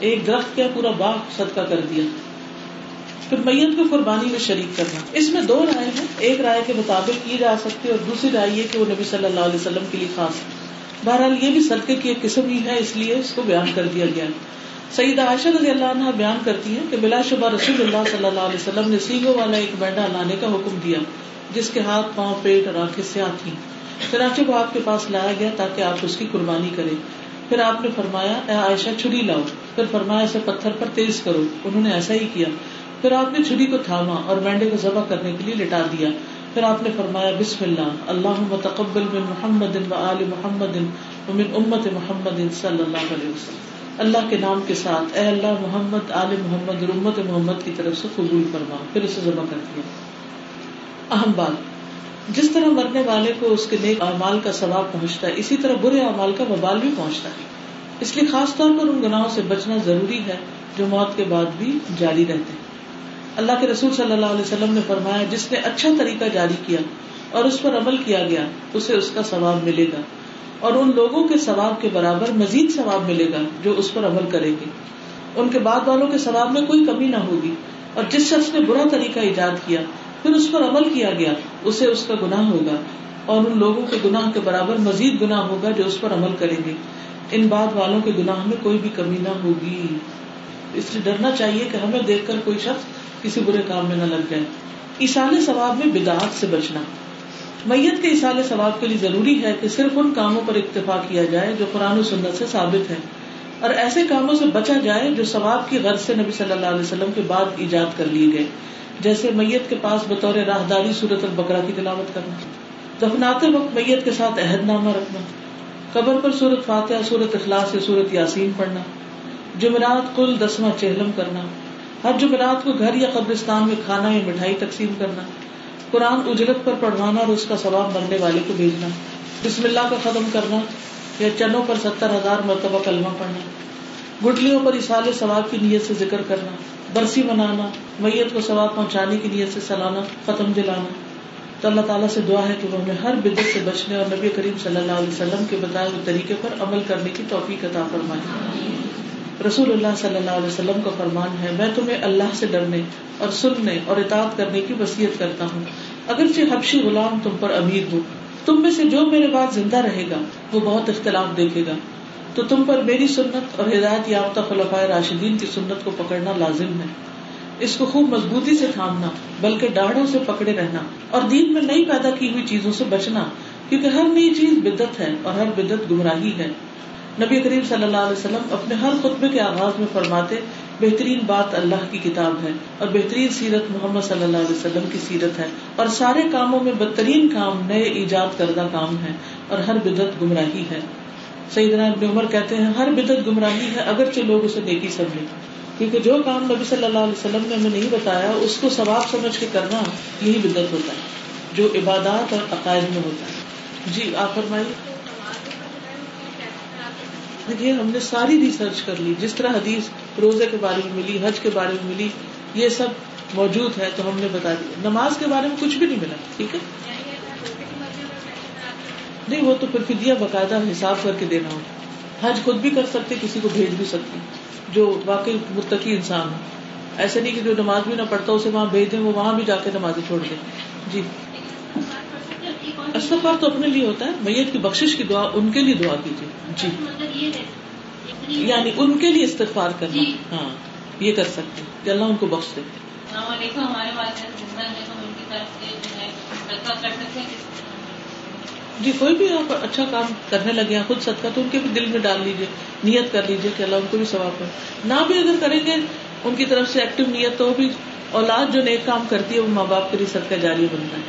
ایک درخت کیا پورا باغ صدقہ کر دیا۔ پھر میت کو قربانی میں شریک کرنا۔ اس میں دو رائے ہیں۔ ایک رائے کے مطابق کی جا سکتی ہے اور دوسری رائے یہ کہ وہ نبی صلی اللہ علیہ وسلم کے لیے خاص بہرحال یہ بھی صدقے کی ایک قسم ہی ہے، اس لیے اس کو بیان کر دیا گیا سعید عائشہ رضی اللہ عنہ بیان کرتی ہے کہ بلا شبہ رسول اللہ صلی اللہ علیہ وسلم نے سیگو والا ایک مینڈا لانے کا حکم دیا۔ جس کے ہاتھ پاؤں پیٹ اور آنکھیں سیاہ تھیں۔ چنانچہ وہ آپ کے پاس لایا گیا تاکہ آپ اس کی قربانی کرے پھر آپ نے فرمایا، اے عائشہ، چھری لاؤ۔ پھر فرمایا، اسے پتھر پر تیز کرو۔ انہوں نے ایسا ہی کیا۔ پھر آپ نے چھری کو تھاما اور مینڈے کو ذبح کرنے کے لیے لٹا دیا۔ پھر آپ نے فرمایا، بسم اللہ اللہ متقبل من محمد و آل محمد ومن امت محمد صلی اللہ علیہ وسلم۔ اللہ کے نام کے ساتھ، اے اللہ، محمد، آل محمد اور امت محمد کی طرف سے قبول فرما۔ پھر اسے ذبح کر دیا۔ اہم بات۔ جس طرح مرنے والے کو اس کے نیک اعمال کا ثواب پہنچتا ہے، اسی طرح برے اعمال کا وبال بھی پہنچتا ہے۔ اس لیے خاص طور پر ان گناہوں سے بچنا ضروری ہے جو موت کے بعد بھی جاری رہتے ہیں۔ اللہ کے رسول صلی اللہ علیہ وسلم نے فرمایا، جس نے اچھا طریقہ جاری کیا اور اس پر عمل کیا گیا، اسے اس کا ثواب ملے گا۔ اور ان لوگوں کے ثواب کے برابر مزید ثواب ملے گا جو اس پر عمل کریں گے۔ ان کے بعد والوں کے ثواب میں کوئی کمی نہ ہوگی۔ اور جس شخص نے برا طریقہ ایجاد کیا پھر اس پر عمل کیا گیا، اسے اس کا گناہ ہوگا اور ان لوگوں کے گناہ کے برابر مزید گناہ ہوگا جو اس پر عمل کریں گے۔ ان بعد والوں کے گناہ میں کوئی بھی کمی نہ ہوگی۔ اس لیے ڈرنا چاہیے کہ ہمیں دیکھ کر کوئی شخص کسی برے کام میں نہ لگ جائے۔ ایسال ثواب میں بدعات سے بچنا۔ میت کے اصال ثواب کے لیے ضروری ہے کہ صرف ان کاموں پر اکتفا کیا جائے جو قرآن و سنت سے ثابت ہے اور ایسے کاموں سے بچا جائے جو ثواب کی غرض سے نبی صلی اللہ علیہ وسلم کے بعد ایجاد کر لیے گئے۔ جیسے میت کے پاس بطور راہداری صورت البکرا کی تلاوت کرنا۔ دفناتے وقت میت کے ساتھ عہد نامہ رکھنا۔ قبر پر صورت فاتحہ صورت اخلاص یا صورت یاسین پڑھنا۔ جمعرات کل دسواں چہلم کرنا۔ ہر جمعرات کو گھر یا قبرستان میں کھانا یا مٹھائی تقسیم کرنا۔ قرآن اجرت پر پڑھوانا اور اس کا ثواب مرنے والے کو بھیجنا۔ بسم اللہ کا ختم کرنا یا چنوں پر ستر ہزار مرتبہ کلمہ پڑھنا۔ گٹلیوں پر اصال ثواب کی نیت سے ذکر کرنا۔ برسی منانا، میت کو ثواب پہنچانے کی نیت سے سلانا، ختم دلانا۔ تو اللہ تعالیٰ سے دعا ہے کہ وہ ہمیں ہر بدت سے بچنے اور نبی کریم صلی اللہ علیہ وسلم کے بتائے ہوئے طریقے پر عمل کرنے کی توفیق عطا فرمائے۔ رسول اللہ صلی اللہ علیہ وسلم کا فرمان ہے، میں تمہیں اللہ سے ڈرنے اور سننے اور اطاعت کرنے کی وسیعت کرتا ہوں۔ اگرچہ حبشی غلام تم پر امیر ہو، تم میں سے جو میرے بعد زندہ رہے گا، وہ بہت اختلاف دیکھے گا۔ تو تم پر میری سنت اور ہدایت یافتہ خلفۂ راشدین کی سنت کو پکڑنا لازم ہے۔ اس کو خوب مضبوطی سے تھامنا، بلکہ ڈاڑھوں سے پکڑے رہنا اور دین میں نئی پیدا کی ہوئی چیزوں سے بچنا، کیونکہ ہر نئی چیز بدت ہے اور ہر بدت گمراہی ہے۔ نبی کریم صلی اللہ علیہ وسلم اپنے ہر خطبے کے آغاز میں فرماتے، بہترین بات اللہ کی کتاب ہے اور بہترین سیرت محمد صلی اللہ علیہ وسلم کی سیرت ہے اور سارے کاموں میں بدترین کام نئے ایجاد کردہ کام ہے اور ہر بدت گمراہی ہے۔ سیدنا ابن عمر کہتے ہیں، ہر بدت گمراہی ہے اگرچہ لوگ اسے نیکی سمجھے کیونکہ جو کام نبی صلی اللہ علیہ وسلم نے ہمیں نہیں بتایا، اس کو ثواب سمجھ کے کرنا یہی بدت ہوتا ہے، جو عبادات اور عقائد میں ہوتا ہے۔ جی آپ فرمائیے۔ دیکھیے، ہم نے ساری ریسرچ کر لی، جس طرح حدیث روزے کے بارے میں ملی، حج کے بارے میں ملی، یہ سب موجود ہے تو ہم نے بتا دیا۔ نماز کے بارے میں کچھ بھی نہیں ملا، ٹھیک ہے؟ نہیں، وہ تو پھر فدیا باقاعدہ حساب کر کے دینا ہوگا حج خود بھی کر سکتے، کسی کو بھیج بھی سکتے جو واقعی متقی انسان ہو ایسے نہیں کہ جو نماز بھی نہ پڑھتا، اسے وہاں بھیج دیں، وہ وہاں بھی جا کے نمازیں چھوڑ دیں۔ جی۔ استفار تو اپنے لیے ہوتا ہے۔ میت کی بخش کی دعا، ان کے لیے دعا کیجیے۔ جی۔ یعنی ان کے لیے استفار کرنا۔ ہاں یہ کر سکتے کہ اللہ ان کو بخش دے۔ جی کوئی بھی آپ اچھا کام کرنے لگے ہیں، خود صدقہ، تو ان کے بھی دل میں ڈال لیجیے نیت کر لیجیے کہ اللہ ان کو بھی ثواب ہے نہ بھی اگر کریں گے، ان کی طرف سے ایکٹیو نیت تو بھی اولاد جو نیک کام کرتی ہے، وہ ماں باپ کے لیے صدقہ جاری بنتا ہے۔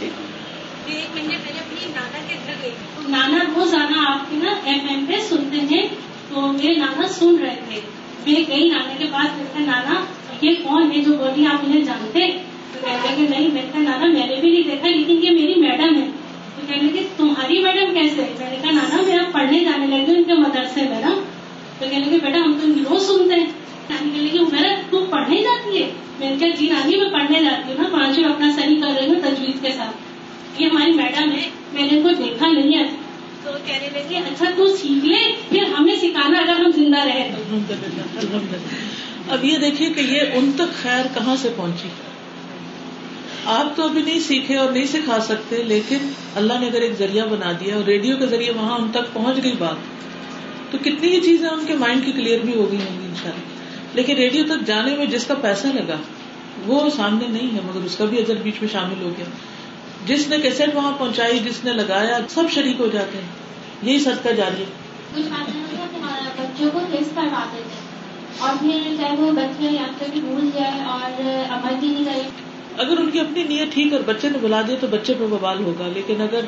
جی، ایک مہینے پہلے اپنی نانا کے گھر گئی۔ نانا روزانہ آپ کے نا ایم ایم پہ سنتے ہیں، تو میرے نانا سن رہے تھے۔ میں گئی نانا کے پاس دیکھا نانا، یہ کون ہے جو بولی آپ انہیں جانتے؟ تو کہتے کہ نہیں، میں نانا، میں نے بھی نہیں دیکھا، لیکن یہ میری میڈم ہے۔ کہنے کہ تمہاری میڈم کیسے میں نے کہا، نانا، میرا پڑھنے جانے لگے ان کے مدرسے میں نا. تو کہنے کہ بیٹا، ہم تو روز سنتے ہیں. نانی کہنے کہ میرا تم پڑھنے جاتی ہے? میں نے کہا جی نانی، میں پڑھنے جاتی ہوں نا پانچ اپنا صحیح کر رہی ہوں تجویز کے ساتھ. یہ ہماری میڈم ہے، میں نے ان کو دیکھا نہیں ہے۔ تو کہنے لگے اچھا تو سیکھ لے، پھر ہمیں سکھانا اگر ہم زندہ رہے تو۔ اب یہ دیکھیے کہ یہ ان تک خیر کہاں سے پہنچی؟ آپ تو ابھی نہیں سیکھے اور نہیں سکھا سکتے، لیکن اللہ نے اگر ایک ذریعہ بنا دیا اور ریڈیو کے ذریعے وہاں ان تک پہنچ گئی بات، تو کتنی ہی چیزیں ان کے مائنڈ کی کلیئر بھی ہو گئی ہوں گی ان شاء اللہ لیکن ریڈیو تک جانے میں جس کا پیسہ لگا، وہ سامنے نہیں ہے، مگر اس کا بھی ادھر بیچ میں شامل ہو گیا۔ جس نے کیسٹ وہاں پہنچائی، جس نے لگایا، سب شریک ہو جاتے ہیں۔ یہی سب کا جاری بچوں کو کروا دیتے اور پھر چاہے وہ بچے یا پھر بھول جائے اور عمل بھی نہیں کرے۔ اگر ان کی اپنی نیت ٹھیک اور بچے نے بلا دیا تو بچے پہ بوال ہوگا، لیکن اگر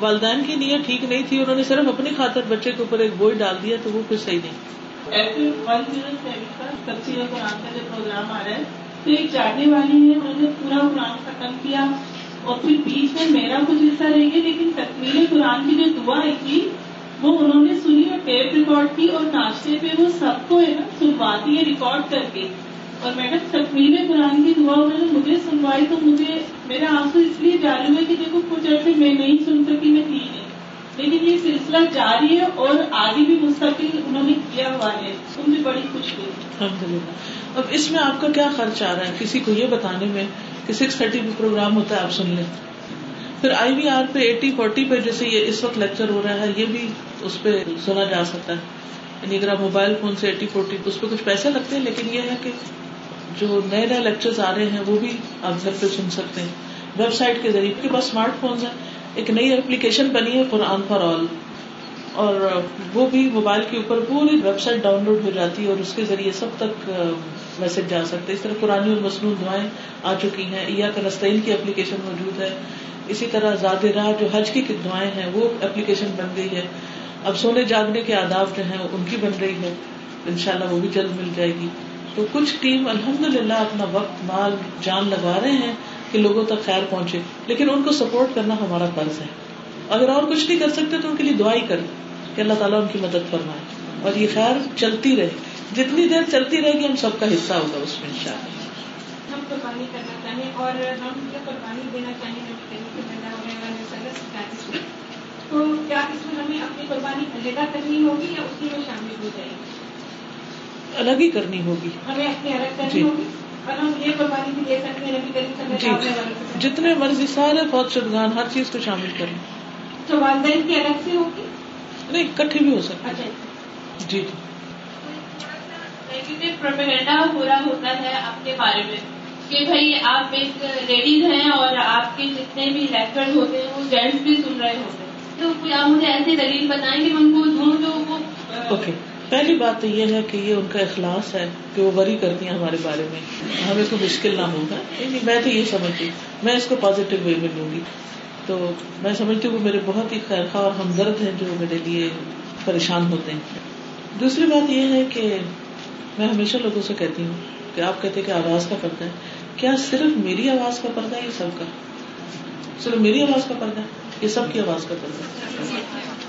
والدین کی نیت ٹھیک نہیں تھی، انہوں نے صرف اپنی خاطر بچے کے اوپر ایک بوجھ ڈال دیا تو وہ پھر صحیح نہیں۔ ایسے ون زیرو سیون کا تفصیل قرآن کا جو پروگرام آ رہا ہے، تو ایک چاٹنے والی ہے انہوں نے پورا قرآن ختم کیا اور پھر بیچ میں میرا کچھ حصہ رہ گیا لیکن تکمیل قرآن کی جو دعا ہے تھی وہ انہوں نے سنی اور ٹیپ ریکارڈ کی اور ناشتے پہ وہ سب کو ہے نا سنواتی ہے ریکارڈ کر کے۔ اور میڈم تکمیل قرآن کی دعا انہوں نے مجھے سنوائی تو مجھے میرے آنسو اس لیے جاری ہوئے کہ دیکھو کچھ عرصے میں نہیں سن سکی میں تھی نہیں۔ لیکن یہ سلسلہ جاری ہے اور آگے بھی مستقل انہوں نے کیا ہوا ہے۔ ان بڑی خوش ہوئی الحمد للہ اب اس میں آپ کا کیا خرچ آ رہا ہے؟ کسی کو یہ بتانے میں کہ سکس تھرٹی پہ پروگرام ہوتا ہے، آپ سن لیں۔ پھر آئی وی آر پہ ایٹی فورٹی پہ جیسے یہ اس وقت لیکچر ہو رہا ہے، یہ بھی اس پہ سنا جا سکتا ہے۔ یعنی اگر آپ موبائل فون سے ایٹی فورٹی اس پہ کچھ پیسے لگتے ہیں، لیکن یہ ہے کہ جو نئے نئے لیکچر آ رہے ہیں، وہ بھی آپ گھر پہ سن سکتے ہیں۔ ویب سائٹ کے ذریعے کے پاس اسمارٹ فون ہے ایک نئی اپلیکیشن بنی ہے قرآن فار آل اور وہ بھی موبائل کے اوپر پوری ویب سائٹ ڈاؤن لوڈ ہو جاتی ہے اور اس کے ذریعے سب تک میسج جا سکتے اس طرح قرآن اور مصنوع دعائیں آ چکی ہیں۔ یا کا نستعین کی اپلیکیشن موجود ہے۔ اسی طرح زاد راہ، جو حج کی دعائیں ہیں، وہ اپلیکیشن بن گئی ہے۔ اب سونے جاگنے کے آداب جو ہیں، ان کی بن رہی ہے۔ ان شاء اللہ وہ بھی جلد مل جائے گی۔ تو کچھ ٹیم الحمد للہ اپنا وقت، مال، جان لگا رہے ہیں کہ لوگوں تک خیر پہنچے، لیکن ان کو سپورٹ کرنا ہمارا فرض ہے۔ اگر اور کچھ نہیں کر سکتے تو ان کے لیے دعائی کریں کہ اللہ تعالیٰ ان کی مدد فرمائے۔ اور یہ خیر چلتی رہے۔ جتنی دیر چلتی رہے گی ہم سب کا حصہ ہوگا اس میں ان شاء اللہ ہم قربانی کرنا چاہیں اور ہم قربانی دینا چاہیں تو کیا اس میں ہمیں اپنی قربانی علیحدہ کرنی ہوگی یا اسی میں شامل ہو جائے گی؟ الگ ہی کرنی ہوگی۔ ہمیں الگ کرنی جی۔ ہوگی۔ جی۔ جتنے مرضی سارے فوج شدگان ہر چیز کو شامل کریں۔ تو والدین کی الگ سے ہوگی نہیں کٹھی بھی ہو سکتی اچھا۔ جی۔ نیگیٹو پروپیگنڈا ہو رہا ہوتا ہے اپنے بارے میں۔ کہ بھائی آپ ایک لیڈیز ہیں اور آپ کے جتنے بھی لیکچر ہوتے ہیں وہ جینٹس بھی سن رہے ہوتے ہیں۔ تو آپ مجھے ایسی دلیل بتائیں کہ ان کو دوں جو وہ اوکے۔ پہلی بات تو یہ ہے کہ یہ ان کا اخلاص ہے کہ وہ وری کرتی ہیں ہمارے بارے میں۔ ہمیں کوئی مشکل نہ ہوگا۔ میں تو یہ سمجھتی ہوں۔ میں اس کو پازیٹیو وے میں لوں گی۔ تو میں سمجھتی ہوں وہ میرے بہت ہی خیر خواہ اور ہمدرد ہیں جو میرے لیے پریشان ہوتے ہیں۔ دوسری بات یہ ہے کہ میں ہمیشہ لوگوں سے کہتی ہوں کہ آپ کہتے کہ آواز کا پردہ ہے۔ کیا صرف میری آواز کا پردہ ہے یہ سب کا؟ صرف میری آواز کا پردہ ہے یہ سب کی آواز کا پردہ ہے؟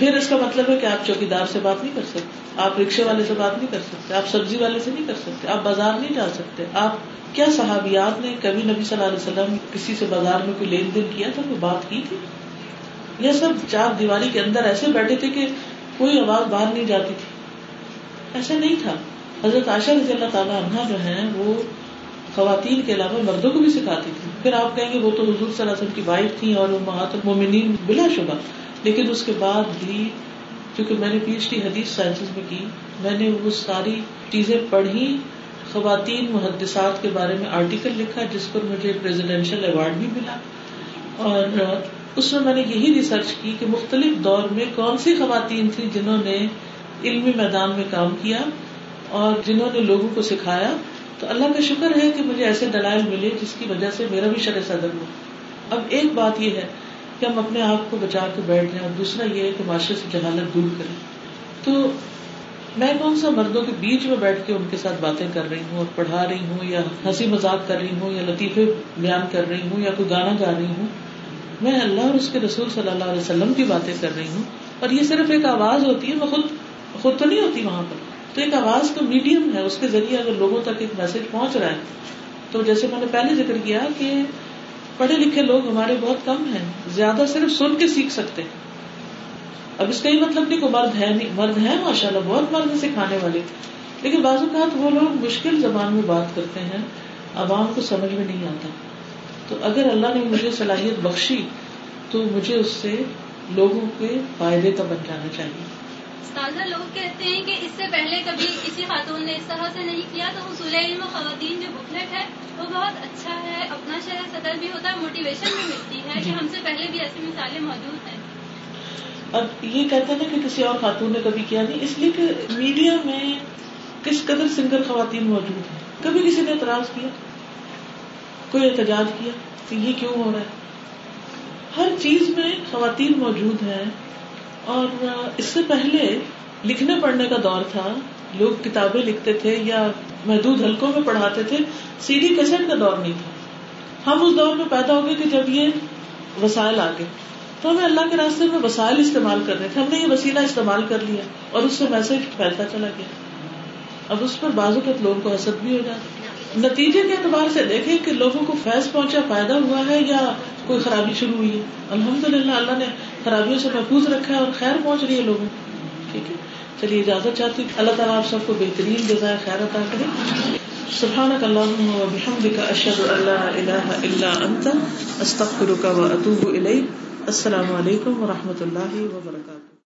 پھر اس کا مطلب ہے کہ آپ چوکیدار سے بات نہیں کر سکتے، آپ رکشے والے سے بات نہیں کر سکتے، آپ سبزی والے سے نہیں کر سکتے، آپ بازار نہیں جا سکتے۔ آپ کیا صحابیات نے کبھی نبی صلی اللہ علیہ وسلم کسی سے بازار میں کوئی لین دین کیا تھا، کوئی بات کی تھی؟ یہ سب چار دیواری کے اندر ایسے بیٹھے تھے کہ کوئی آواز باہر نہیں جاتی تھی۔ ایسا نہیں تھا۔ حضرت عائشہ رضی اللہ تعالیٰ عنہ جو ہے وہ خواتین کے علاوہ مردوں کو بھی سکھاتی تھی پھر آپ کہیں گے وہ تو حضور صلی اللہ علیہ وسلم کی وائف تھی اور وہ محت المومنین بلا شبہ۔ لیکن اس کے بعد بھی کیونکہ میں نے پی ایچ ڈی حدیث سائنس میں کی، میں نے وہ ساری چیزیں پڑھی، خواتین محدثات کے بارے میں آرٹیکل لکھا، جس پر مجھے پریزیڈینشیل ایوارڈ بھی ملا۔ اور اس میں میں نے یہی ریسرچ کی کہ مختلف دور میں کون سی خواتین تھی جنہوں نے علمی میدان میں کام کیا اور جنہوں نے لوگوں کو سکھایا۔ تو اللہ کا شکر ہے کہ مجھے ایسے دلائل ملے جس کی وجہ سے میرا بھی شرح صدر ہوا۔ اب ایک بات یہ ہے کہ ہم اپنے آپ کو بچا کے بیٹھ جائیں اور دوسرا یہ ہے کہ معاشرے سے جہالت دور کریں۔ تو میں کون سا مردوں کے بیچ میں بیٹھ کے ان کے ساتھ باتیں کر رہی ہوں اور پڑھا رہی ہوں یا ہنسی مذاق کر رہی ہوں یا لطیفے بیان کر رہی ہوں یا کوئی گانا گا رہی ہوں؟ میں اللہ اور اس کے رسول صلی اللہ علیہ وسلم کی باتیں کر رہی ہوں اور یہ صرف ایک آواز ہوتی ہے، میں خود خود تو نہیں ہوتی وہاں پر۔ تو ایک آواز کا میڈیم ہے، اس کے ذریعے اگر لوگوں تک ایک میسج پہنچ رہا ہے، تو جیسے میں نے پہلے ذکر کیا کہ پڑھے لکھے لوگ ہمارے بہت کم ہیں۔ زیادہ صرف سن کے سیکھ سکتے ہیں۔ اب اس کا یہ مطلب نہیں کہ مرد ہے نہیں، مرد ہے ماشاء اللہ بہت مرد سکھانے والے۔ لیکن بعض اوقات وہ لوگ مشکل زبان میں بات کرتے ہیں، عوام کو سمجھ میں نہیں آتا۔ تو اگر اللہ نے مجھے صلاحیت بخشی، تو مجھے اس سے لوگوں کے فائدے کا بن جانا چاہیے۔ استاذہ لوگ کہتے ہیں کہ اس سے پہلے کبھی کسی خاتون نے اس طرح سے نہیں کیا تو حصول علم خواتین جو بکلیٹ ہے وہ بہت اچھا ہے اپنا شہر صدر بھی ہوتا ہے موٹیویشن بھی ملتی ہے کہ ہم سے پہلے بھی ایسی مثالیں موجود ہیں۔ اب یہ کہتے ہیں کہ کسی اور خاتون نے کبھی کیا نہیں اس لیے کہ میڈیا میں کس قدر سنگل خواتین موجود ہیں؟ کبھی کسی نے اعتراض کیا؟ کوئی احتجاج کیا؟ کہ یہ کیوں ہو رہا ہے؟ ہر چیز میں خواتین موجود ہیں۔ اور اس سے پہلے لکھنے پڑھنے کا دور تھا۔ لوگ کتابیں لکھتے تھے یا محدود حلقوں میں پڑھاتے تھے۔ سی ڈی کیسٹ کا دور نہیں تھا۔ ہم اس دور میں پیدا ہو گئے کہ جب یہ وسائل آ گئے۔ تو ہمیں اللہ کے راستے میں وسائل استعمال کرنے تھے۔ ہم نے یہ وسیلہ استعمال کر لیا اور اس سے میسج پھیلتا چلا گیا۔ اب اس پر بازو کے لوگوں کو حسد بھی ہو جاتا نتیجے کے اعتبار سے دیکھیں کہ لوگوں کو فیض پہنچا، فائدہ ہوا ہے یا کوئی خرابی شروع ہوئی؟ ہے الحمد للہ اللہ نے خرابیوں سے محفوظ رکھا ہے اور خیر پہنچ رہی ہے لوگوں ٹھیک ہے۔ چلیے، اجازت چاہتی ہوں اللہ تعالیٰ آپ سب کو بہترین جزائے خیر عطا کرے۔ سبحانك اللهم وبحمدك اشهد ان لا اله الا انت استغفرك واتوب اليك السلام علیکم و رحمۃ اللہ وبرکاتہ۔